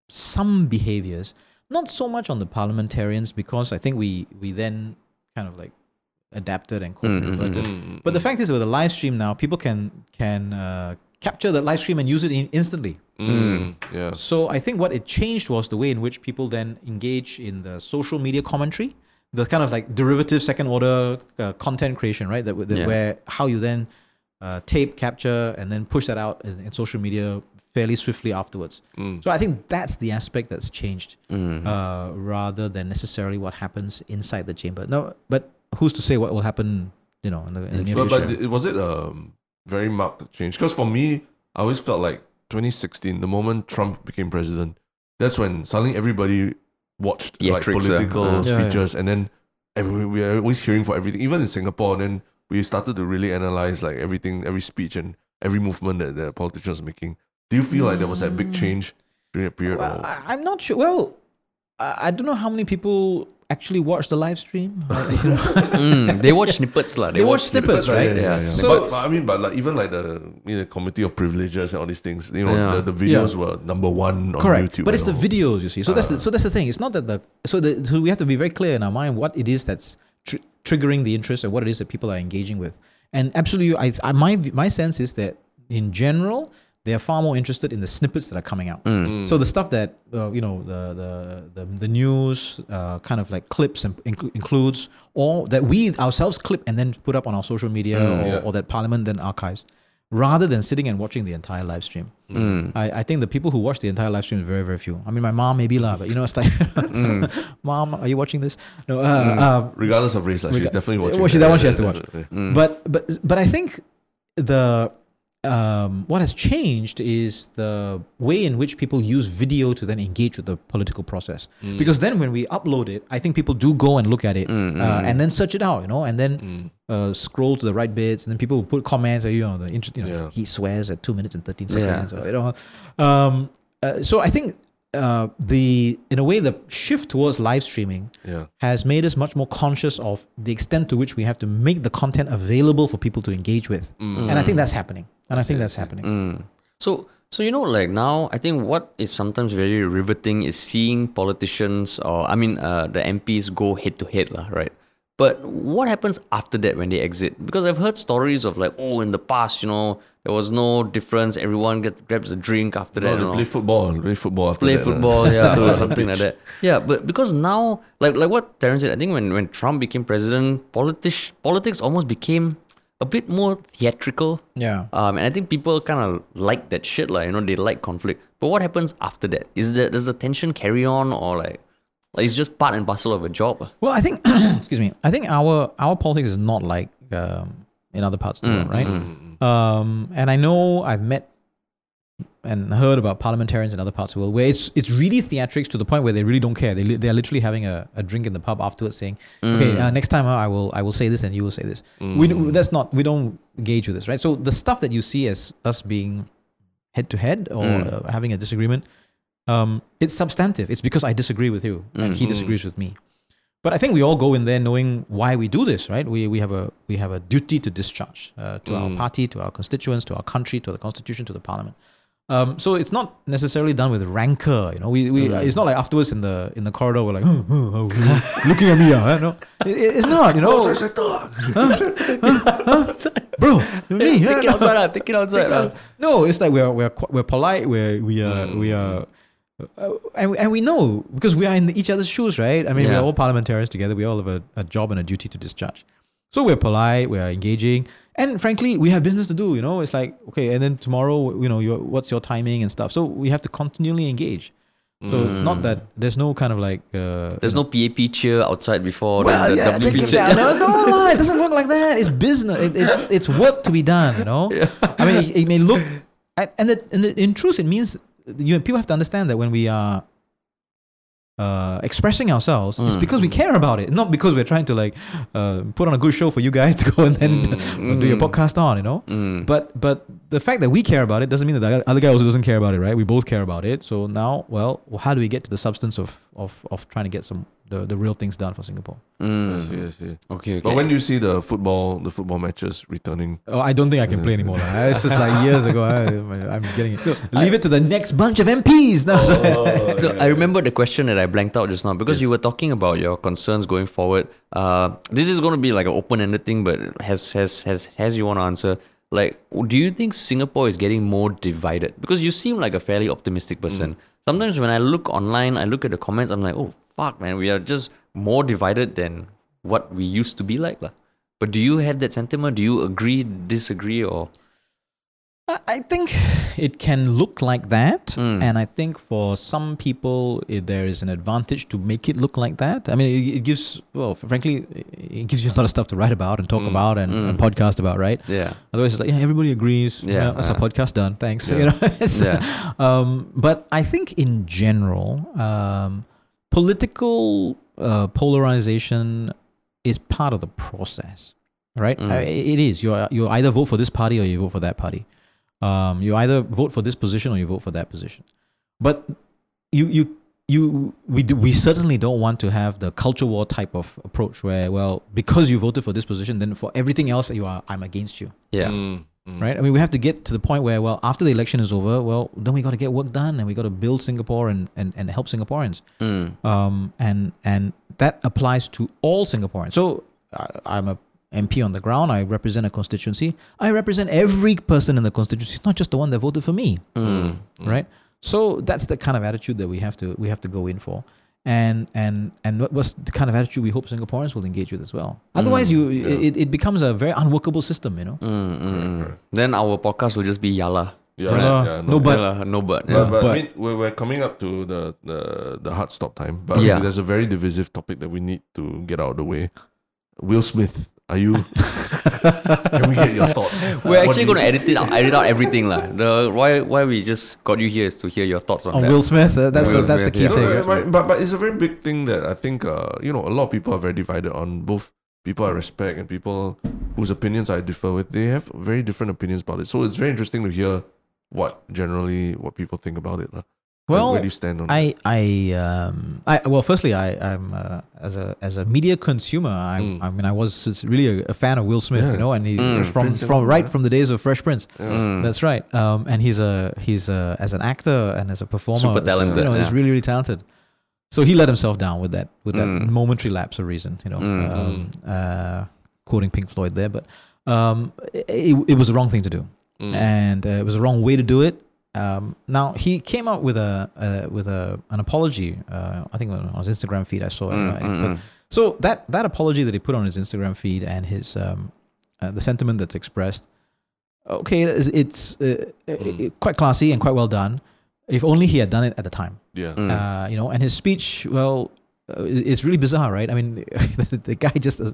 some behaviors, not so much on the parliamentarians because I think we we then kind of like adapted and Mm, mm, converted. Mm. But the fact is, with the live stream now, people can can uh, capture the live stream and use it in, instantly. Mm. Yeah. So I think what it changed was the way in which people then engage in the social media commentary, the kind of like derivative second order uh, content creation, right? That, that Yeah. where how you then uh, tape, capture, and then push that out in, in social media fairly swiftly afterwards. Mm. So I think that's the aspect that's changed, Mm. uh, rather than necessarily what happens inside the chamber. No, but who's to say what will happen? You know, in the, in the near But, future. but was it a very marked change? Because for me, I always felt like 2016, the moment Trump became president, that's when suddenly everybody watched like Theatrics, uh, political uh. Yeah, yeah. speeches, and then every, we are always hearing for everything. Even in Singapore, and then we started to really analyze like everything, every speech and every movement that the politicians were making. Do you feel like there was a big Mm. change during that period? Well, or- I, I'm not sure. Well, I, I don't know how many people actually watch the live stream. Mm, they watch snippets, lah. They watch snippets, right? Yeah. yeah. So- but, but I mean, but like even like the you know, committee of privileges and all these things, you know, Yeah. the, the videos were number one on Correct, YouTube. but it's the and videos you see. So that's the, so that's the thing. It's not that the so the so we have to be very clear in our mind what it is that's tr- triggering the interest and what it is that people are engaging with. And absolutely, I, I my my sense is that in general they are far more interested in the snippets that are coming out. Mm. So the stuff that uh, you know the the the, the news uh, kind of like clips and inclu- includes, or that we ourselves clip and then put up on our social media, or, yeah. or that Parliament then archives, rather than sitting and watching the entire live stream. Mm. I, I think the people who watch the entire live stream is very very few. I mean, my mom maybe lah, but you know, it's like, mom, are you watching this? No, uh, uh, regardless of race, like, she's definitely watching. Well, she- that one she has to watch. Mm. but but but I think the um, what has changed is the way in which people use video to then engage with the political process. Mm. Because then when we upload it, I think people do go and look at it Mm, uh, mm. and then search it out, you know, and then Mm. uh, scroll to the right bits, and then people will put comments, or you know, the you know, Yeah. he swears at two minutes and thirteen Yeah. seconds, or you know. Um, uh, so I think uh, the in a way the shift towards live streaming Yeah. has made us much more conscious of the extent to which we have to make the content available for people to engage with, Mm. and I think that's happening. And I think that's happening. Mm. So, so you know, like now, I think what is sometimes very riveting is seeing politicians or I mean, uh, the MPs go head to head, lah, right? But what happens after that when they exit? Because I've heard stories of like, oh, in the past, you know, there was no difference. Everyone get, grabs a drink after No, that. they you know. play football. Play football after play that. lah. football, yeah, or something like that. Yeah, but because now, like like what Terence said, I think when, when Trump became president, politics politics almost became a bit more theatrical. Yeah. Um, and I think people kind of like that shit, like you know, they like conflict. But what happens after that? Is that does the tension carry on, or like, like it's just part and parcel of a job? Well, I think, excuse me, I think our our politics is not like um, in other parts of the world, right? Um, and I know I've met and heard about parliamentarians in other parts of the world where it's it's really theatrics to the point where they really don't care. They li- they're literally having a, a drink in the pub afterwards, saying, "Okay, uh, next time uh, I will I will say this and you will say this." We don't, that's not we don't engage with this, right? So the stuff that you see as us being head to head or Mm. uh, having a disagreement, um, it's substantive. It's because I disagree with you and he Mm. disagrees with me. But I think we all go in there knowing why we do this, right? We, we have a we have a duty to discharge uh, to our Mm. party, to our constituents, to our country, to the constitution, to the parliament. Um, so it's not necessarily done with rancor, you know. We, we Mm. it's not like afterwards in the in the corridor we're like "Huh, huh, huh, huh, looking at me, uh, no, it, it's not, you know, bro. Me, Take it outside, lah, take it outside. lah. no, it's like we're we're we're polite. We're we are we are. Uh, and, and we know because we are in each other's shoes, right? I mean, Yeah. we're all parliamentarians together. We all have a, a job and a duty to discharge. So we're polite, we're engaging, and frankly, we have business to do. You know, it's like okay, and then tomorrow, you know, your, what's your timing and stuff. So we have to continually engage. So it's not that there's no kind of like uh, There's no PAP cheer outside before well, the, the yeah, WP it cheer. back. No, no, it doesn't work like that. It's business. It, it's it's work to be done. You know. I mean, it, it may look, and and, it, and it, in truth, it means you people have to understand that when we are uh, expressing ourselves, it's Mm. because we care about it, not because we're trying to like uh, put on a good show for you guys to go and then do your Mm. podcast on. You know. Mm. But but the fact that we care about it doesn't mean that the other guy also doesn't care about it, right? We both care about it. So now, well, how do we get to the substance of of, of trying to get some the, the real things done for Singapore? Mm. I see, I see. Okay, okay. But when do you see the football, the football matches returning? Oh, I don't think I can play anymore. lah. It's just like years ago. I, I'm getting it. Leave it to the next bunch of MPs. No, No, I remember the question that I blanked out just now because you were talking about your concerns going forward. Uh, this is going to be like an open-ended thing, but has has has has you want to answer? Like, do you think Singapore is getting more divided? Because you seem like a fairly optimistic person. Sometimes when I look online, I look at the comments, I'm like, oh fuck, man, we are just more divided than what we used to be like. But do you have that sentiment? Do you agree, disagree, or I- I think it can look like that, Mm. and I think for some people it, there is an advantage to make it look like that. I mean, it, it gives well, frankly, it gives you a lot of stuff to write about and talk Mm. about and, and podcast about, right? yeah, Otherwise, it's like yeah, everybody agrees. Yeah, that's our uh, podcast done. Thanks. yeah. You know, Yeah. um, but I think in general, um, political uh, polarization is part of the process, right? Mm. Uh, it is. You you either vote for this party or you vote for that party. Um, you either vote for this position or you vote for that position. But you you you we do, we certainly don't want to have the culture war type of approach where well because you voted for this position then for everything else you are I'm against you Yeah. Mm, mm. right I mean we have to get to the point where well after the election is over well then we got to get work done and we got to build Singapore and, and, and help Singaporeans Mm. um, and and that applies to all Singaporeans. So I, I'm a MP on the ground. I represent a constituency. I represent every person in the constituency, not just the one that voted for me, Mm. right? So that's the kind of attitude that we have to we have to go in for. And and and what was the kind of attitude we hope Singaporeans will engage with as well. Otherwise, you yeah. it, it becomes a very unworkable system, you know. Mm, mm, mm. Then our podcast will just be Yala. Yeah, Yalla. yeah, No, but- Yala, no but. But, Yeah. but, But- I mean, we're, we're coming up to the, the, the hard stop time. But Yeah. there's a very divisive topic that we need to get out of the way. Will Smith, are you? can we get your thoughts? We're What actually going to edit it out, edit out everything lah. The why why we just got you here is to hear your thoughts on On that. Will Smith, uh, that's Will the that's the key yeah. Thing. no, Yes, but, but but it's a very big thing that I think uh, you know a lot of people are very divided on both people I respect and people whose opinions I differ with. They have very different opinions about it. So it's very interesting to hear what generally what people think about it. lah. Where- Well, where do you stand on I I um I well firstly I I'm uh, as a as a media consumer I Mm. I mean I was really a, a fan of Will Smith Yeah. you know and he Mm. from Prince from all, right yeah. from the days of Fresh Prince that? Mm. that's right um and he's a he's a as an actor and as a performer Super talented, you know he's really really talented so he let himself down with that with that Mm. momentary lapse of reason you know Mm. um, uh, quoting Pink Floyd there but um it, it was the wrong thing to do Mm. and uh, it was the wrong way to do it. Um, now he came out with a uh, with a an apology. Uh, I think on his Instagram feed I saw it. Mm, right? mm, But- mm. so that that apology that he put on his Instagram feed and his um, uh, the sentiment that's expressed, okay, it's, it's uh, Mm. uh, quite classy and quite well done. If only he had done it at the time, yeah. Mm. uh, you know. And his speech, well, uh, it's really bizarre, right? I mean, the, the guy just uh,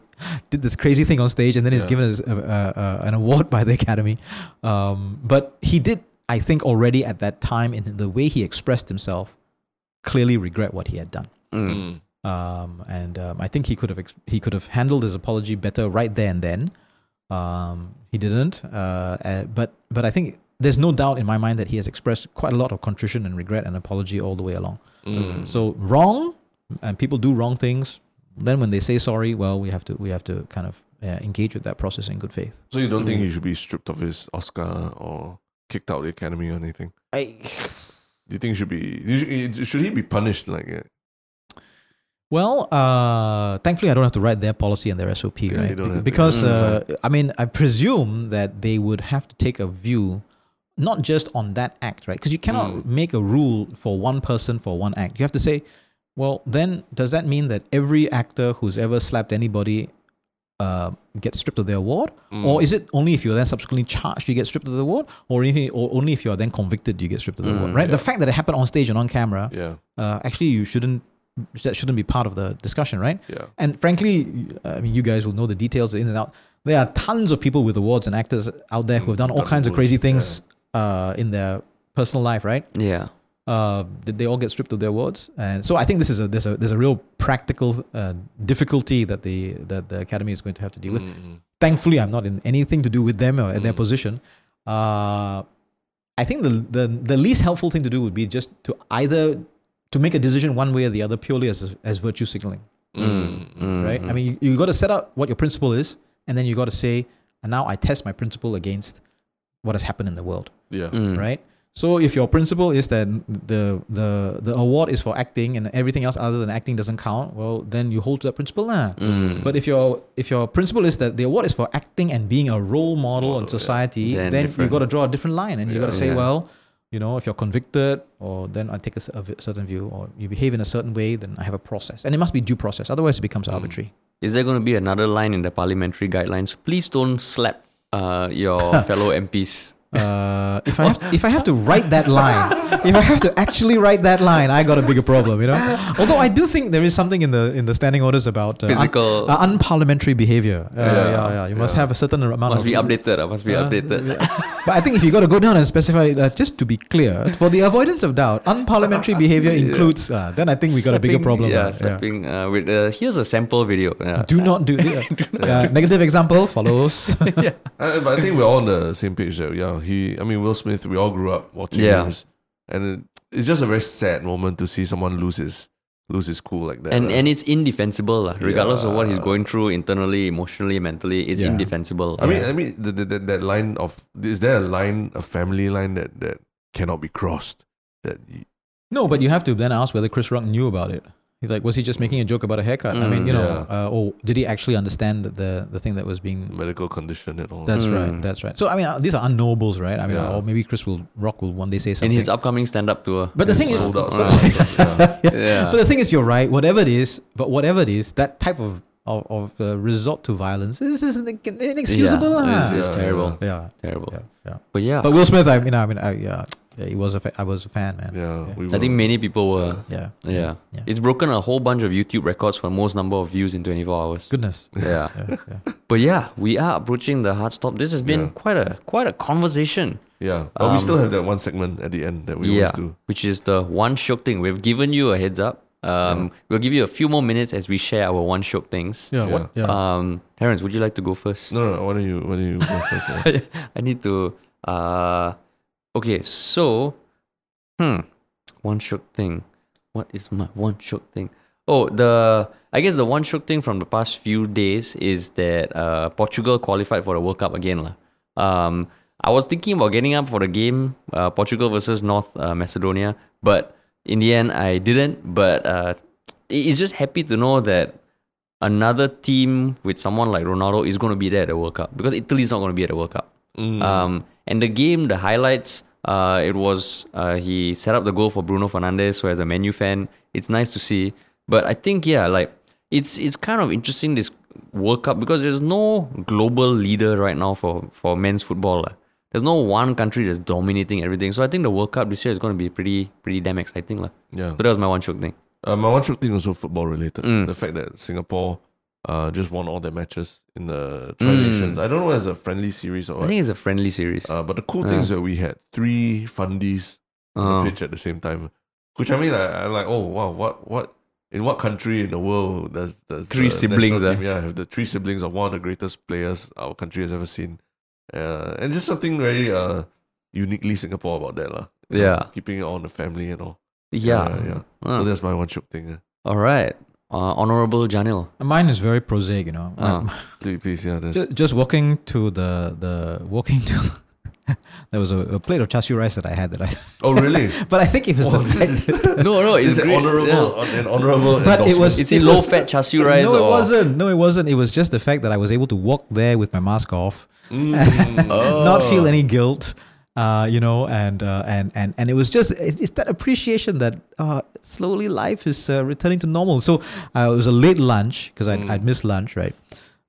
did this crazy thing on stage, and then he's Yeah. given us uh, uh, uh, an award by the Academy. Um, but he did, I think, already at that time in the way he expressed himself, clearly regret what he had done. Mm. Mm. Um, and um, I think he could have ex- he could have handled his apology better right there and then. Um, he didn't, uh, uh, but but I think there's no doubt in my mind that he has expressed quite a lot of contrition and regret and apology all the way along. Mm. So wrong, and people do wrong things. Then when they say sorry, well, we have to we have to kind of uh, engage with that process in good faith. So you don't think Mm. he should be stripped of his Oscar or kicked out of the Academy or anything? I, Do you think he should be? Should, should he be punished like uh, well, uh, thankfully, I don't have to write their policy and their SOP, Yeah, right? don't have to. because Mm, uh, I mean, I presume that they would have to take a view, not just on that act, right? Because you cannot Mm. make a rule for one person for one act. You have to say, well, then does that mean that every actor who's ever slapped anybody uh, gets stripped of their award, mm. or is it only if you're then subsequently charged you get stripped of the award, or anything, or only if you're then convicted you get stripped of the Mm, award, right? The fact that it happened on stage and on camera, yeah, uh, actually, you shouldn't. That shouldn't be part of the discussion, right? yeah. And frankly, I mean, you guys will know the details, the ins and out. There are tons of people with awards and actors out there who have done all kinds of crazy things uh, in their personal life, right? Yeah. Uh, did they all get stripped of their awards? And so I think this is a there's a there's a real practical uh, difficulty that the that the academy is going to have to deal with. Mm, mm. Thankfully, I'm not in anything to do with them or at their Mm. position. Uh, I think the, the the least helpful thing to do would be just to either to make a decision one way or the other purely as as virtue signaling Mm, mm. right? I mean, you, you got to set out what your principle is, and then you got to say, and now I test my principle against what has happened in the world, yeah, Mm. right? So if your principle is that the the the award is for acting and everything else other than acting doesn't count, well, then you hold to that principle, lah. Mm. But if your if your principle is that the award is for acting and being a role model Model, in yeah. society, Then then you got to draw a different line, and you got to say, Yeah. well, you know, if you're convicted, or then I take a, a certain view, or you behave in a certain way, then I have a process, and it must be due process. Otherwise, it becomes Mm. arbitrary. Is there going to be another line in the parliamentary guidelines? Please don't slap uh, your fellow MPs. Uh, if I have if I have to write that line, if I have to actually write that line, I got a bigger problem, you know. Although I do think there is something in the in the standing orders about uh, un- Physical uh, unparliamentary behavior. Uh, yeah, Yeah, yeah, You must yeah. have a certain amount must of be updated. uh, must be Uh, updated. But I think if you got to go down and specify, uh, just to be clear, for the avoidance of doubt, unparliamentary behavior includes. Uh, then I think we got a bigger problem. Yeah, uh, slapping. Uh, with uh, here's a sample video. Yeah. Do not do. Uh, negative example follows. Uh, but I think we're all on the same page there. Yeah, he. I mean, Will Smith. We all grew up watching Yeah. him, and it, it's just a very sad moment to see someone lose his lose his cool like that. and lah. and it's indefensible, lah. regardless of what he's going through internally, emotionally, mentally. It's Yeah. indefensible. I mean, I mean, the, the, the, that line of is there a line, a family line that that cannot be crossed? That y- No, but you have to then ask whether Chris Rock knew about it. He's like, was he just making a joke about a haircut? I mean, Mm, you know, yeah. uh, or did he actually understand that the the thing that was being? medical condition and all. That's Mm. right. That's right. So I mean, uh, these are unknowables, right? I mean, Yeah. or maybe Chris will Rock will one day say something in his upcoming stand-up tour. but the thing is, sold out. Uh, yeah. yeah. but the thing is, you're right. Whatever it is, but whatever it is, that type of of, of uh, resort to violence this is inexcusable. Yeah, lah. it's, it's terrible. yeah, Terrible. yeah, yeah. But yeah, But Will Smith, I mean, I mean, I, yeah, yeah, he was a fa- I was a fan, man. Yeah, we I think many people were. Yeah, Yeah. Yeah. It's broken a whole bunch of YouTube records for most number of views in 24 hours. Goodness. Yeah. Yeah, yeah. But yeah, we are approaching the hard stop. This has been Yeah. quite a quite a conversation. Yeah, but we Um, still have that one segment at the end that we yeah. always do. Which is the one shiok thing. We've given you a heads up. Um, We'll give you a few more minutes as we share our one shiok things. Yeah, what? Yeah. Um, Terence, would you like to go first? No, no, no. Why don't you? Why don't you go first? I need to. Uh, okay, so, hmm, one shiok thing. What is my one shiok thing? Oh, the I guess the one shiok thing from the past few days is that uh, Portugal qualified for the World Cup again, lah. Um, I was thinking about getting up for the game, uh, Portugal versus North uh, Macedonia, but in the end I didn't. But uh, it's just happy to know that another team with someone like Ronaldo is going to be there at the World Cup because Italy is not going to be at the World Cup. Mm. Um, and the game, the highlights, uh, it was uh, he set up the goal for Bruno Fernandes. So as a Man U fan, it's nice to see. But I think yeah, like it's it's kind of interesting this World Cup because there's no global leader right now for for men's football. There's no one country that's dominating everything. So I think the World Cup this year is going to be pretty pretty damn exciting. lah. yeah. So that was my one shiok thing. Uh, my one shiok thing also football related. Mm. The fact that Singapore uh, just won all their matches in the Tri Mm. Nations. I don't know it's a friendly series or I think it's a friendly series. Uh, but the cool thing is that we had three Fandis on Uh, the pitch at the same time. Which I mean, I, I'm like, oh wow, what what in what country in the world does does Three the siblings, ah. team, yeah, have the three siblings of one of the greatest players our country has ever seen. Uh, and just something very uh uniquely Singapore about that, lah. You know, Yeah. keeping it all in the family and all. yeah. yeah, yeah. Uh, So that's my one shiok thing. Uh. all right. Uh, Honorable Janil. Mine is very prosaic, you know. Uh. Please, please, yeah. That's, Ju- just walking to the the walking to there was a, a plate of char siu rice that I had that I oh, really? but I think it was Oh, the is, No, no, it's is it great. honorable, an honorable But it was- It's a It low was- fat char siu rice. no, it wasn't. No, it wasn't. It was just the fact that I was able to walk there with my mask off, Mm. Oh. not feel any guilt, uh, you know, and uh, and and and it was just it's that appreciation that uh, slowly life is uh, returning to normal. So uh, it was a late lunch because I'd, Mm. I'd missed lunch, right?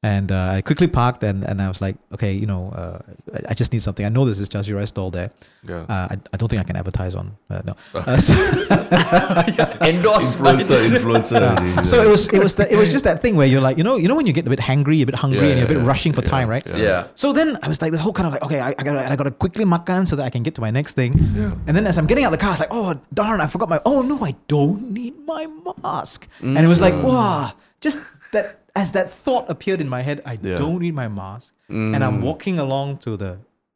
And uh, I quickly parked and, and I was like, okay, you know, uh, I, I just need something. I know this is just your stall there. yeah. Uh, I, I don't think I can advertise on. Uh, no. Uh, so, Endorsed influencer, influencer. yeah. so it was it was that, it was just that thing where you're like, you know, you know when you get a bit hangry, a bit hungry, Yeah, and you're a bit yeah, rushing for yeah, time, right? yeah. Yeah. So then I was like, this whole kind of like, okay, I, I gotta, I gotta quickly makan so that I can get to my next thing. Yeah. And then as I'm getting out of the car, I was like, oh darn, I forgot my. Oh no, I don't need my mask. And it was like, wow, just that as that thought appeared in my head, I Yeah. don't need my mask. And I'm walking along to the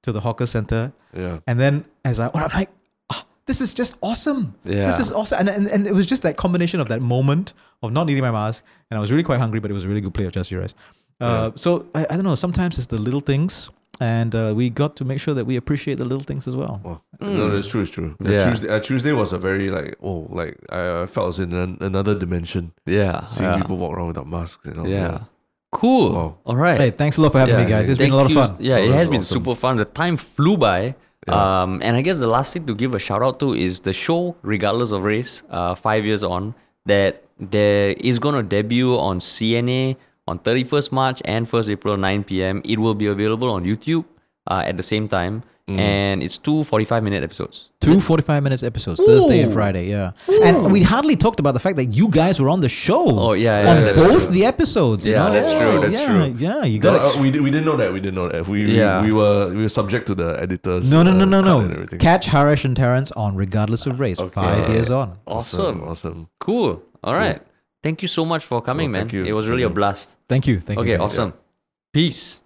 to the hawker center, Yeah. and then as I, I'm like, ah, this is just awesome. Yeah. This is awesome. And, and, and it was just that combination of that moment of not needing my mask. And I was really quite hungry, but it was a really good play of char siu rice. Uh, So I, I don't know. Sometimes it's the little things. And uh, we got to make sure that we appreciate the little things as well. Oh, No, that's true. It's true. Yeah. Tuesday, uh, Tuesday was a very like oh like I, I felt I was in an, another dimension. Yeah. Seeing yeah. people walk around without masks. You know. Yeah. Cool. Wow. All right. Hey, thanks a lot for having Yeah, me, guys. It's been a lot of you. fun. Yeah, Oh, it has been awesome. super fun. The time flew by. Yeah. Um, and I guess the last thing to give a shout out to is the show, regardless of race, uh, five years on, that there is going to debut on CNA on 31st March and 1st April, 9 p.m. It will be available on YouTube uh, at the same time. Mm. And it's two 45 minute episodes. Two 45 minutes episodes, Thursday and Friday, yeah. And we hardly talked about the fact that you guys were on the show. Oh, yeah, yeah, on that's both true. the episodes. you Yeah, know? that's true, that's yeah, true. Yeah, you No, got uh, we, we didn't know that. We didn't know that. We, we- Yeah. we, were we were subject to the editors. No, no, no, uh, no, cut no. Catch Harish and Terrence on Regardless of Race, five years on. Awesome. Awesome. Cool. All right. Thank you so much for coming, Oh, man. you. It was really a blast. Thank you. Thank you. Okay, awesome. Peace.